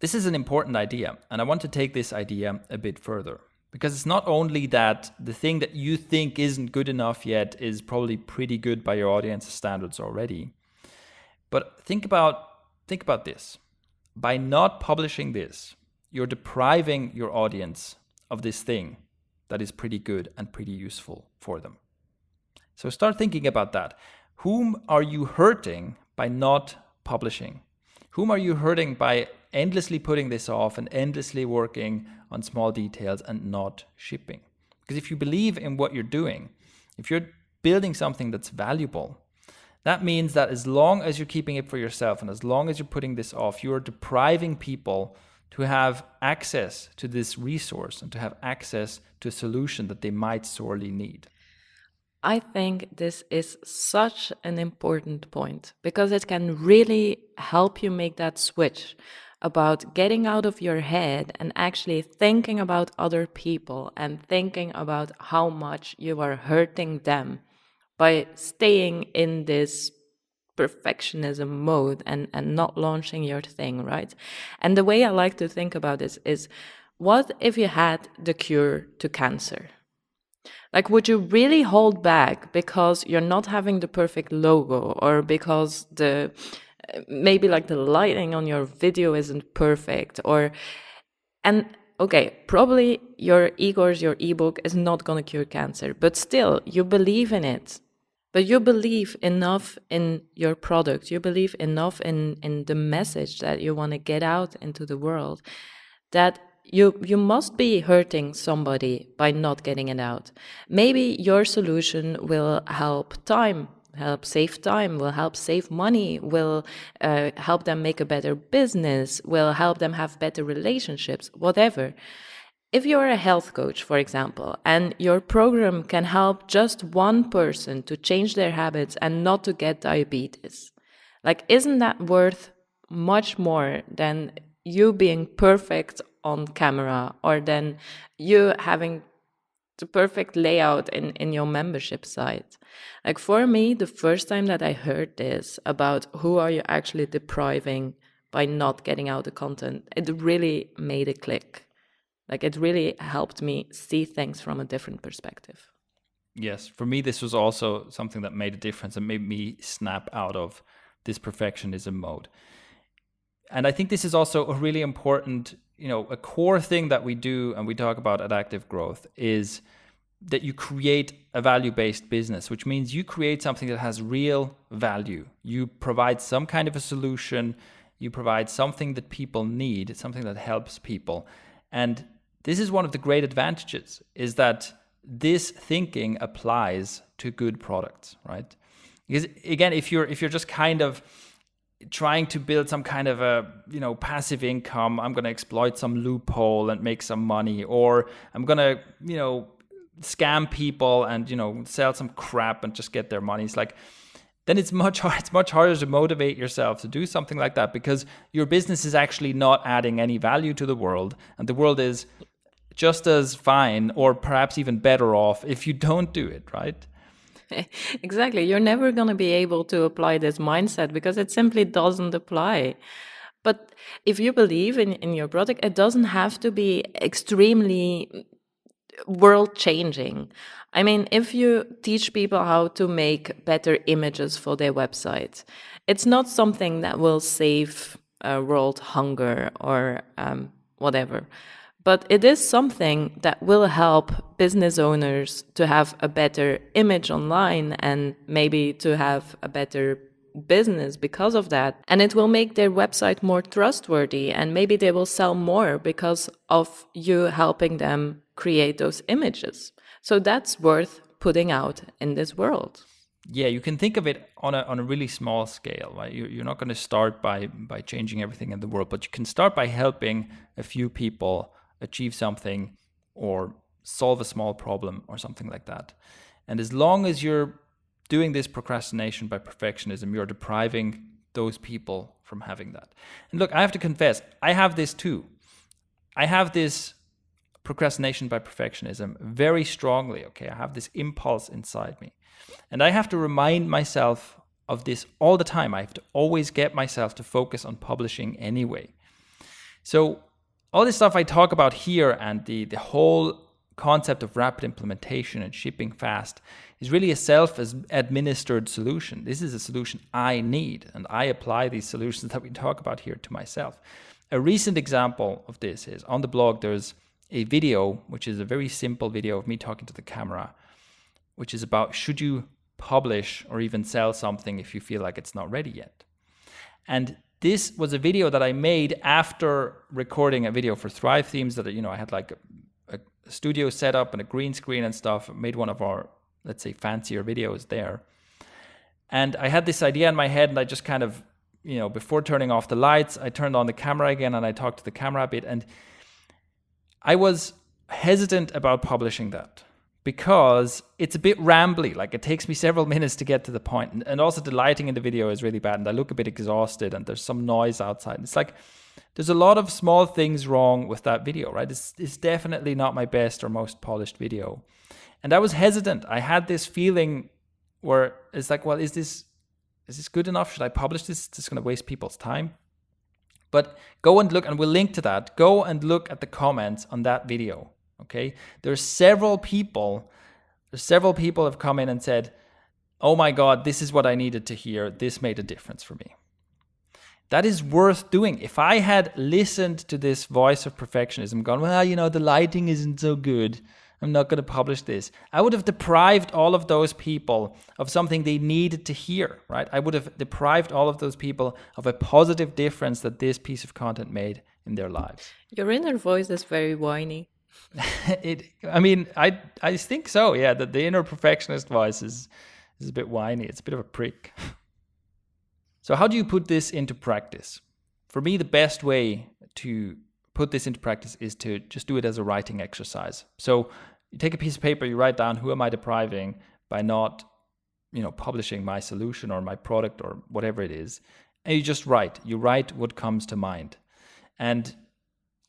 This is an important idea, and I want to take this idea a bit further. Because it's not only that the thing that you think isn't good enough yet is probably pretty good by your audience standards already. But think about think about this. By not publishing this, you're depriving your audience of this thing that is pretty good and pretty useful for them. So start thinking about that. Whom are you hurting by not publishing? Whom are you hurting by endlessly putting this off and endlessly working on small details and not shipping? Because if you believe in what you're doing, if you're building something that's valuable, that means that as long as you're keeping it for yourself and as long as you're putting this off, you're depriving people to have access to this resource and to have access to a solution that they might sorely need. I think this is such an important point because it can really help you make that switch about getting out of your head and actually thinking about other people and thinking about how much you are hurting them by staying in this perfectionism mode and, and not launching your thing, right? And the way I like to think about this is what if you had the cure to cancer? Like, would you really hold back because you're not having the perfect logo or because the uh, maybe like the lighting on your video isn't perfect or and okay, probably your e-course, your ebook is not going to cure cancer, but still you believe in it. But you believe enough in your product. You believe enough in in the message that you want to get out into the world that you you must be hurting somebody by not getting it out. Maybe your solution will help time help save time will help save money will uh, help them make a better business will help them have better relationships whatever. If you're a health coach, for example, and your program can help just one person to change their habits and not to get diabetes, like, isn't that worth much more than you being perfect on camera or then you having the perfect layout in, in your membership site? Like, for me, the first time that I heard this about who are you actually depriving by not getting out the content, it really made a click like it really helped me see things from a different perspective. Yes, for me, this was also something that made a difference and made me snap out of this perfectionism mode. And I think this is also a really important, you know, a core thing that we do and we talk about at Active Growth is that you create a value based business, which means you create something that has real value. You provide some kind of a solution, you provide something that people need, something that helps people. And this is one of the great advantages is that this thinking applies to good products, right? Because again, if you're if you're just kind of trying to build some kind of a you know passive income, I'm going to exploit some loophole and make some money, or I'm going to you know scam people and you know sell some crap and just get their money. It's like then it's much hard, it's much harder to motivate yourself to do something like that because your business is actually not adding any value to the world and the world is just as fine or perhaps even better off if you don't do it, right? exactly. You're never going to be able to apply this mindset because it simply doesn't apply. But if you believe in, in your product, it doesn't have to be extremely world changing. I mean, if you teach people how to make better images for their website, it's not something that will save uh, world hunger or um, whatever but it is something that will help business owners to have a better image online and maybe to have a better business because of that. And it will make their website more trustworthy and maybe they will sell more because of you helping them create those images. So that's worth putting out in this world. Yeah, you can think of it on a on a really small scale, right? You, you're not going to start by by changing everything in the world, but you can start by helping a few people achieve something or solve a small problem or something like that. And as long as you're doing this procrastination by perfectionism, you're depriving those people from having that. And look, I have to confess, I have this too. I have this procrastination by perfectionism very strongly. Okay, I have this impulse inside me. And I have to remind myself of this all the time. I have to always get myself to focus on publishing anyway. So, all this stuff I talk about here and the, the whole concept of rapid implementation and shipping fast is really a self administered solution. This is a solution I need, and I apply these solutions that we talk about here to myself. A recent example of this is on the blog, there's a video, which is a very simple video of me talking to the camera, which is about should you publish or even sell something if you feel like it's not ready yet. And this was a video that I made after recording a video for Thrive Themes that you know I had like a, a studio set up and a green screen and stuff. I made one of our let's say fancier videos there. And I had this idea in my head and I just kind of you know before turning off the lights, I turned on the camera again and I talked to the camera a bit and I was hesitant about publishing that because it's a bit rambly. Like it takes me several minutes to get to the point. And, also the lighting in the video is really bad and I look a bit exhausted and there's some noise outside. It's like there's a lot of small things wrong with that video, right? It's, it's definitely not my best or most polished video. And I was hesitant. I had this feeling where it's like, well, is this is this good enough? Should I publish this? Is going to waste people's time. But go and look, and we'll link to that. Go and look at the comments on that video Okay, there's several people, several people have come in and said, "Oh my God, this is what I needed to hear. This made a difference for me." That is worth doing. If I had listened to this voice of perfectionism, gone, well, you know, the lighting isn't so good. I'm not going to publish this. I would have deprived all of those people of something they needed to hear, right? I would have deprived all of those people of a positive difference that this piece of content made in their lives. Your inner voice is very whiny. it i mean i i think so yeah that the inner perfectionist voice is is a bit whiny. It's a bit of a prick. So how do you put this into practice? For me the best way to put this into practice is to just do it as a writing exercise. So you take a piece of paper you write down who am i depriving by not you know publishing my solution or my product or whatever it is? And you just write. You write what comes to mind. And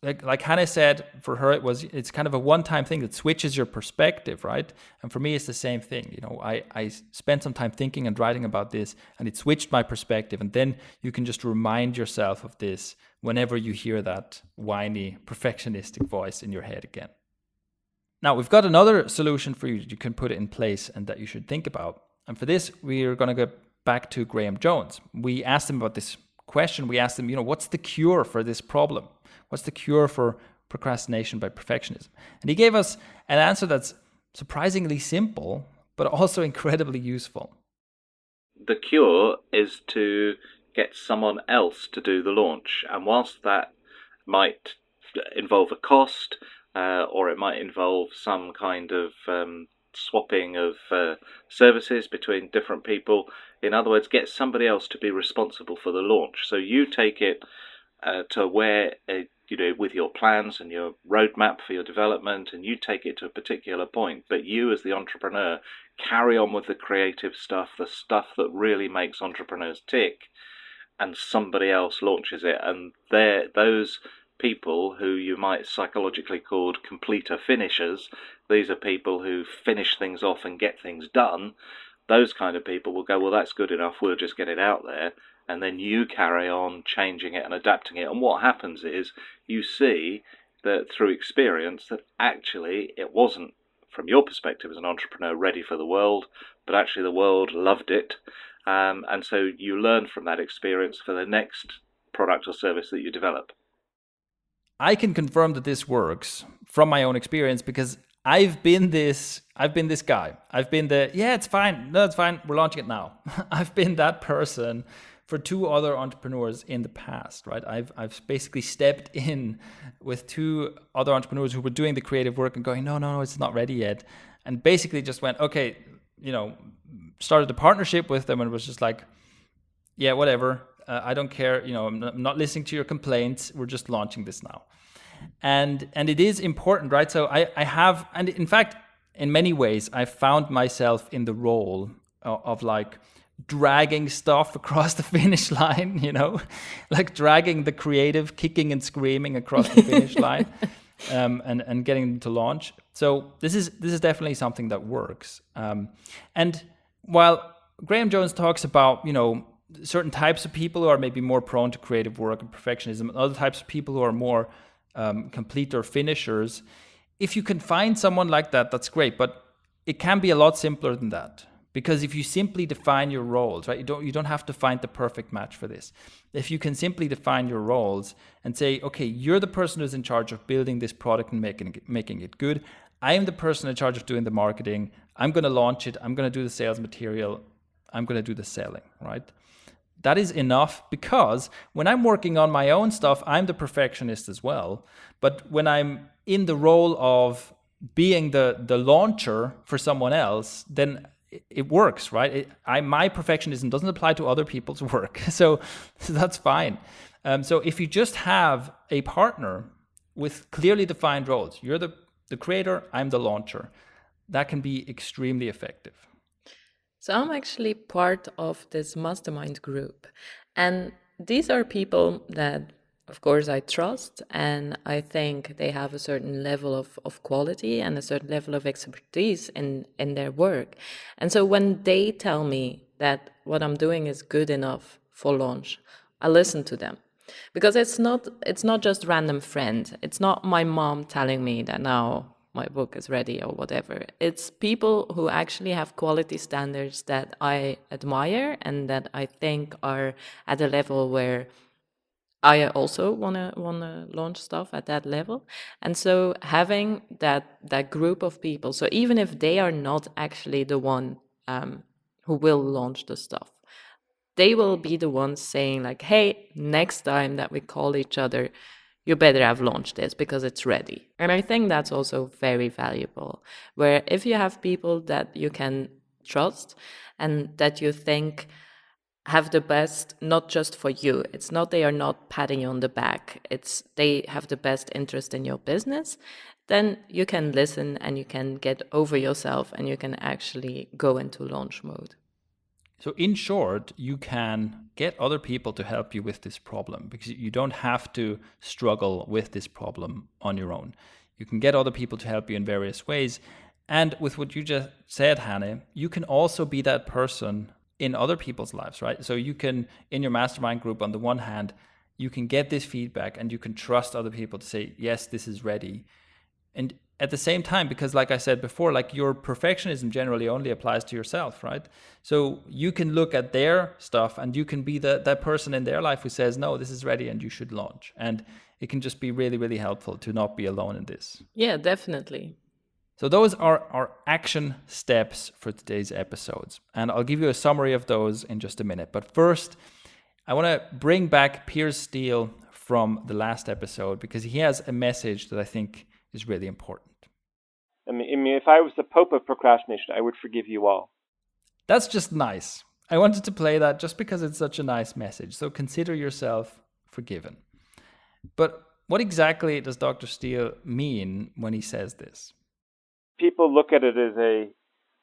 like like Hannah said, for her it was it's kind of a one time thing that switches your perspective, right? And for me it's the same thing. You know, I I spent some time thinking and writing about this, and it switched my perspective. And then you can just remind yourself of this whenever you hear that whiny perfectionistic voice in your head again. Now we've got another solution for you that you can put in place and that you should think about. And for this, we are going to go back to Graham Jones. We asked him about this question. We asked him, you know, what's the cure for this problem? What's the cure for procrastination by perfectionism? And he gave us an answer that's surprisingly simple, but also incredibly useful. The cure is to get someone else to do the launch. And whilst that might involve a cost, uh, or it might involve some kind of um, swapping of uh, services between different people. In other words, get somebody else to be responsible for the launch. So you take it uh, to where uh, you know with your plans and your roadmap for your development, and you take it to a particular point. But you, as the entrepreneur, carry on with the creative stuff, the stuff that really makes entrepreneurs tick, and somebody else launches it, and there those people who you might psychologically call completer finishers. These are people who finish things off and get things done. Those kind of people will go, well, that's good enough. We'll just get it out there and then you carry on changing it and adapting it. And what happens is you see that through experience that actually it wasn't, from your perspective as an entrepreneur, ready for the world, but actually the world loved it. Um, and so you learn from that experience for the next product or service that you develop. I can confirm that this works from my own experience because I've been this I've been this guy. I've been the yeah, it's fine. No, it's fine. We're launching it now. I've been that person for two other entrepreneurs in the past, right? I've I've basically stepped in with two other entrepreneurs who were doing the creative work and going, no, no, no, it's not ready yet, and basically just went, okay, you know, started a partnership with them and was just like, yeah, whatever, uh, I don't care, you know, I'm not, I'm not listening to your complaints. We're just launching this now, and and it is important, right? So I I have, and in fact, in many ways, I found myself in the role of, of like dragging stuff across the finish line, you know, like dragging the creative, kicking and screaming across the finish line, um, and and getting them to launch. So this is this is definitely something that works. Um, and while Graham Jones talks about you know certain types of people who are maybe more prone to creative work and perfectionism, and other types of people who are more um, completer finishers. If you can find someone like that, that's great. But it can be a lot simpler than that because if you simply define your roles right you don't you don't have to find the perfect match for this. If you can simply define your roles and say okay you're the person who's in charge of building this product and making it, making it good. I am the person in charge of doing the marketing. I'm going to launch it. I'm going to do the sales material. I'm going to do the selling right? That is enough because when I'm working on my own stuff, I'm the perfectionist as well. But when I'm in the role of being the the launcher for someone else, then it, works, right? It, I my perfectionism doesn't apply to other people's work, so, so that's fine. Um, so if you just have a partner with clearly defined roles, you're the the creator, I'm the launcher. That can be extremely effective. So I'm actually part of this mastermind group. And these are people that, of course, I trust. And I think they have a certain level of, of quality and a certain level of expertise in, in their work. And so when they tell me that what I'm doing is good enough for launch, I listen to them because it's not it's not just random friend it's not my mom telling me that now my book is ready or whatever. It's people who actually have quality standards that I admire and that I think are at a level where I also wanna wanna launch stuff at that level. And so having that that group of people, so even if they are not actually the one um, who will launch the stuff, they will be the ones saying like, "Hey, next time that we call each other." you better have launched this because it's ready. And I think that's also very valuable. Where if you have people that you can trust and that you think have the best, not just for you, it's not they are not patting you on the back, it's they have the best interest in your business, then you can listen and you can get over yourself and you can actually go into launch mode. So, in short, you can get other people to help you with this problem because you don't have to struggle with this problem on your own. You can get other people to help you in various ways. And with what you just said, Hannah, you can also be that person in other people's lives, right? So, you can, in your mastermind group, on the one hand, you can get this feedback and you can trust other people to say, yes, this is ready. And at the same time because like i said before like your perfectionism generally only applies to yourself right so you can look at their stuff and you can be the that person in their life who says no this is ready and you should launch and it can just be really really helpful to not be alone in this yeah definitely so those are our action steps for today's episodes and i'll give you a summary of those in just a minute but first i want to bring back Piers Steel from the last episode because he has a message that i think is really important I mean, I mean, if I was the Pope of procrastination, I would forgive you all. That's just nice. I wanted to play that just because it's such a nice message. So consider yourself forgiven. But what exactly does Dr. Steel mean when he says this? People look at it as a,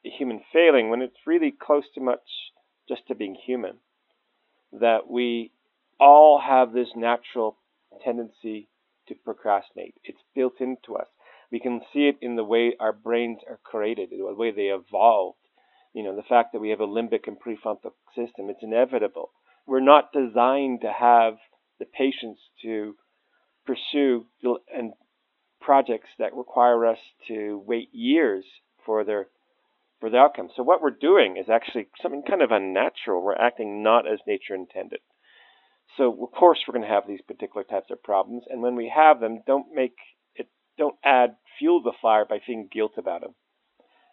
a human failing when it's really close to much just to being human. That we all have this natural tendency to procrastinate. It's built into us. We can see it in the way our brains are created, the way they evolved. You know, the fact that we have a limbic and prefrontal system, it's inevitable. We're not designed to have the patience to pursue and projects that require us to wait years for their for the outcome. So what we're doing is actually something kind of unnatural. We're acting not as nature intended. So of course we're going to have these particular types of problems, and when we have them, don't make it, don't add fuel to the fire by feeling guilt about them.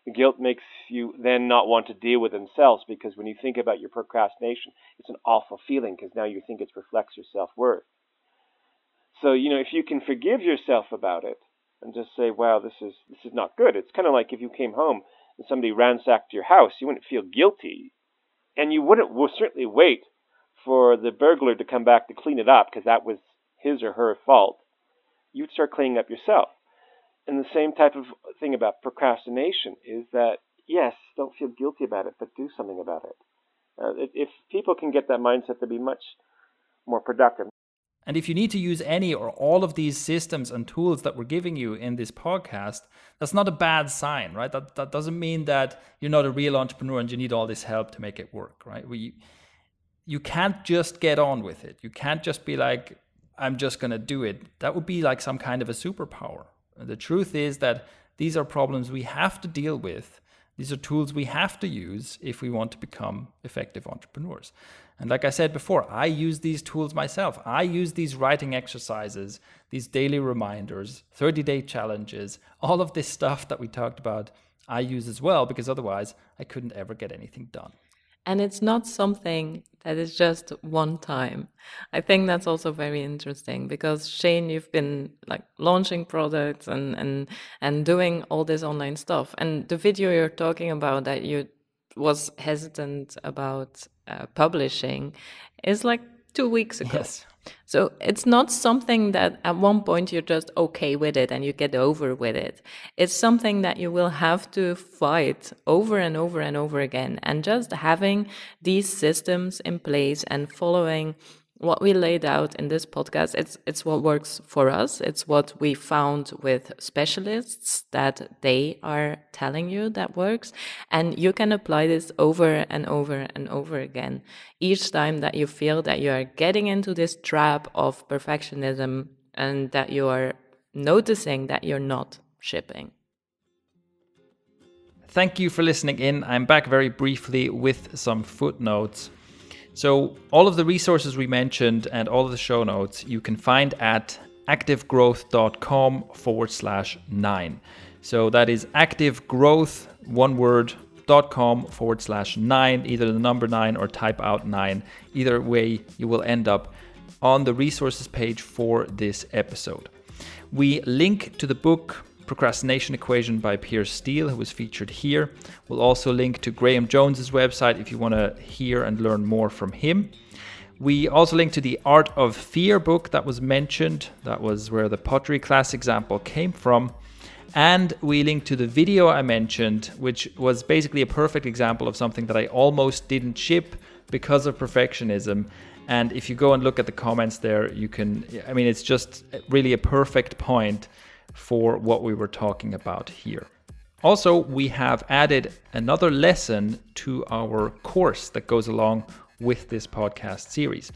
The guilt makes you then not want to deal with themselves because when you think about your procrastination, it's an awful feeling because now you think it reflects your self worth. So, you know, if you can forgive yourself about it and just say, wow, this is, this is not good. It's kind of like if you came home and somebody ransacked your house, you wouldn't feel guilty. And you wouldn't will certainly wait for the burglar to come back to clean it up because that was his or her fault you'd start cleaning up yourself. And the same type of thing about procrastination is that, yes, don't feel guilty about it, but do something about it. Uh, if people can get that mindset, they'll be much more productive. And if you need to use any or all of these systems and tools that we're giving you in this podcast, that's not a bad sign, right? That that doesn't mean that you're not a real entrepreneur and you need all this help to make it work, right? We you can't just get on with it. You can't just be like, I'm just gonna do it. That would be like some kind of a superpower. The truth is that these are problems we have to deal with. These are tools we have to use if we want to become effective entrepreneurs. And like I said before, I use these tools myself. I use these writing exercises, these daily reminders, 30 day challenges, all of this stuff that we talked about, I use as well because otherwise I couldn't ever get anything done. And it's not something that is just one time. I think that's also very interesting because Shane, you've been like launching products and and and doing all this online stuff. And the video you're talking about that you was hesitant about uh, publishing is like two weeks ago. Yes. So it's not something that at one point you're just okay with it and you get over with it. It's something that you will have to fight over and over and over again. And just having these systems in place and following what we laid out in this podcast it's it's what works for us it's what we found with specialists that they are telling you that works and you can apply this over and over and over again each time that you feel that you are getting into this trap of perfectionism and that you are noticing that you're not shipping Thank you for listening in. I'm back very briefly with some footnotes. So, all of the resources we mentioned and all of the show notes you can find at activegrowth.com forward slash nine. So, that is activegrowth, one word, dot com forward slash nine, either the number nine or type out nine. Either way, you will end up on the resources page for this episode. We link to the book Procrastination Equation by Piers Steel, who was featured here. We'll also link to Graham Jones's website if you want to hear and learn more from him. We also link to the Art of Fear book that was mentioned. That was where the pottery class example came from. And we link to the video I mentioned, which was basically a perfect example of something that I almost didn't ship because of perfectionism. And if you go and look at the comments there, you can, I mean, it's just really a perfect point for what we were talking about here. Also, we have added another lesson to our course that goes along with this podcast series.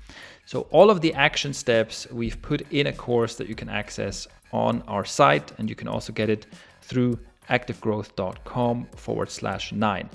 So, all of the action steps we've put in a course that you can access on our site, and you can also get it through activegrowth.com forward slash nine.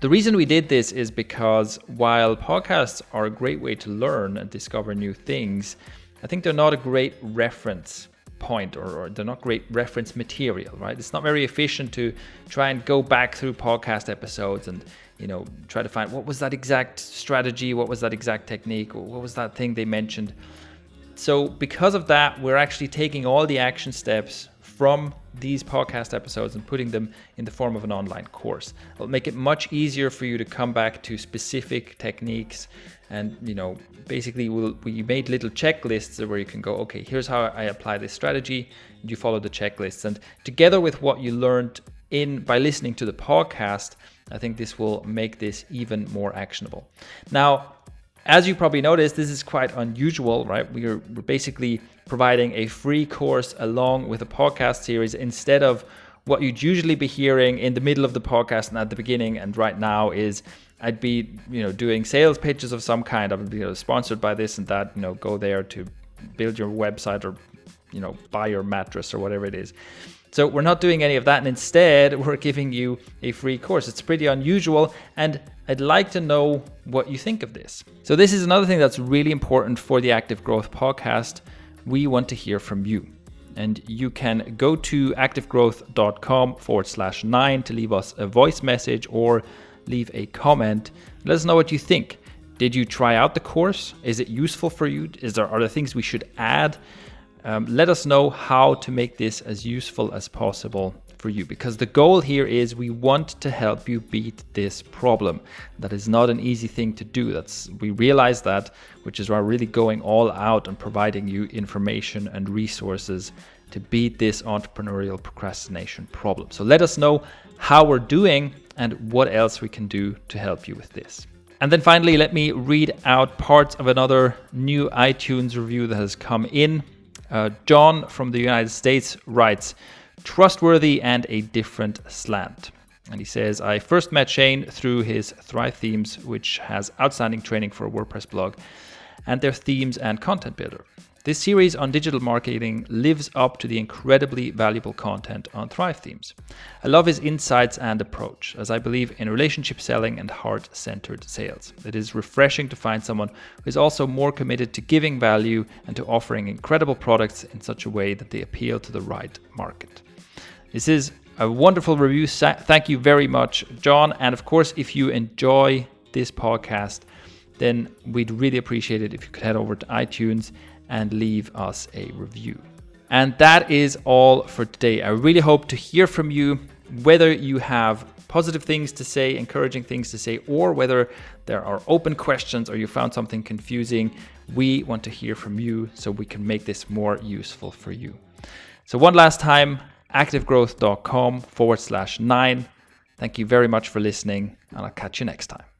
The reason we did this is because while podcasts are a great way to learn and discover new things, I think they're not a great reference point or, or, they're not great reference material right? It's not very efficient to try and go back through podcast episodes and you know try to find what was that exact strategy what was that exact technique or what was that thing they mentioned. So because of that we're actually taking all the action steps from these podcast episodes and putting them in the form of an online course. It'll make it much easier for you to come back to specific techniques and you know basically we'll, we made little checklists where you can go okay here's how i apply this strategy. You follow the checklists? And together with what you learned in by listening to the podcast i think this will make this even more actionable. Now as you probably noticed this is quite unusual right? We're, we're basically providing a free course along with a podcast series instead of what you'd usually be hearing in the middle of the podcast and at the beginning and right now is I'd be, you know, doing sales pitches of some kind. I would be you know, sponsored by this and that. You know, go there to build your website or, you know, buy your mattress or whatever it is. So we're not doing any of that, and instead we're giving you a free course. It's pretty unusual, and I'd like to know what you think of this. So this is another thing that's really important for the Active Growth podcast. We want to hear from you. And you can go to activegrowth.com forward slash nine to leave us a voice message or leave a comment. Let us know what you think. Did you try out the course? Is it useful for you? Is there other things we should add? Um, let us know how to make this as useful as possible for you because the goal here is we want to help you beat this problem that is not an easy thing to do that's we realize that which is why we're really going all out and providing you information and resources to beat this entrepreneurial procrastination problem so let us know how we're doing and what else we can do to help you with this. And then finally, let me read out parts of another new iTunes review that has come in. Uh, John from the United States writes, trustworthy and a different slant. And he says, I first met Shane through his Thrive Themes, which has outstanding training for a WordPress blog, and their themes and content builder. This series on digital marketing lives up to the incredibly valuable content on Thrive Themes. I love his insights and approach, as I believe in relationship selling and heart centered sales. It is refreshing to find someone who is also more committed to giving value and to offering incredible products in such a way that they appeal to the right market. This is a wonderful review. Thank you very much, John. And of course, if you enjoy this podcast, then we'd really appreciate it if you could head over to iTunes and leave us a review. And that is all for today. I really hope to hear from you whether you have positive things to say, encouraging things to say, or whether there are open questions or you found something confusing. We want to hear from you so we can make this more useful for you. So, one last time activegrowth.com forward slash nine. Thank you very much for listening, and I'll catch you next time.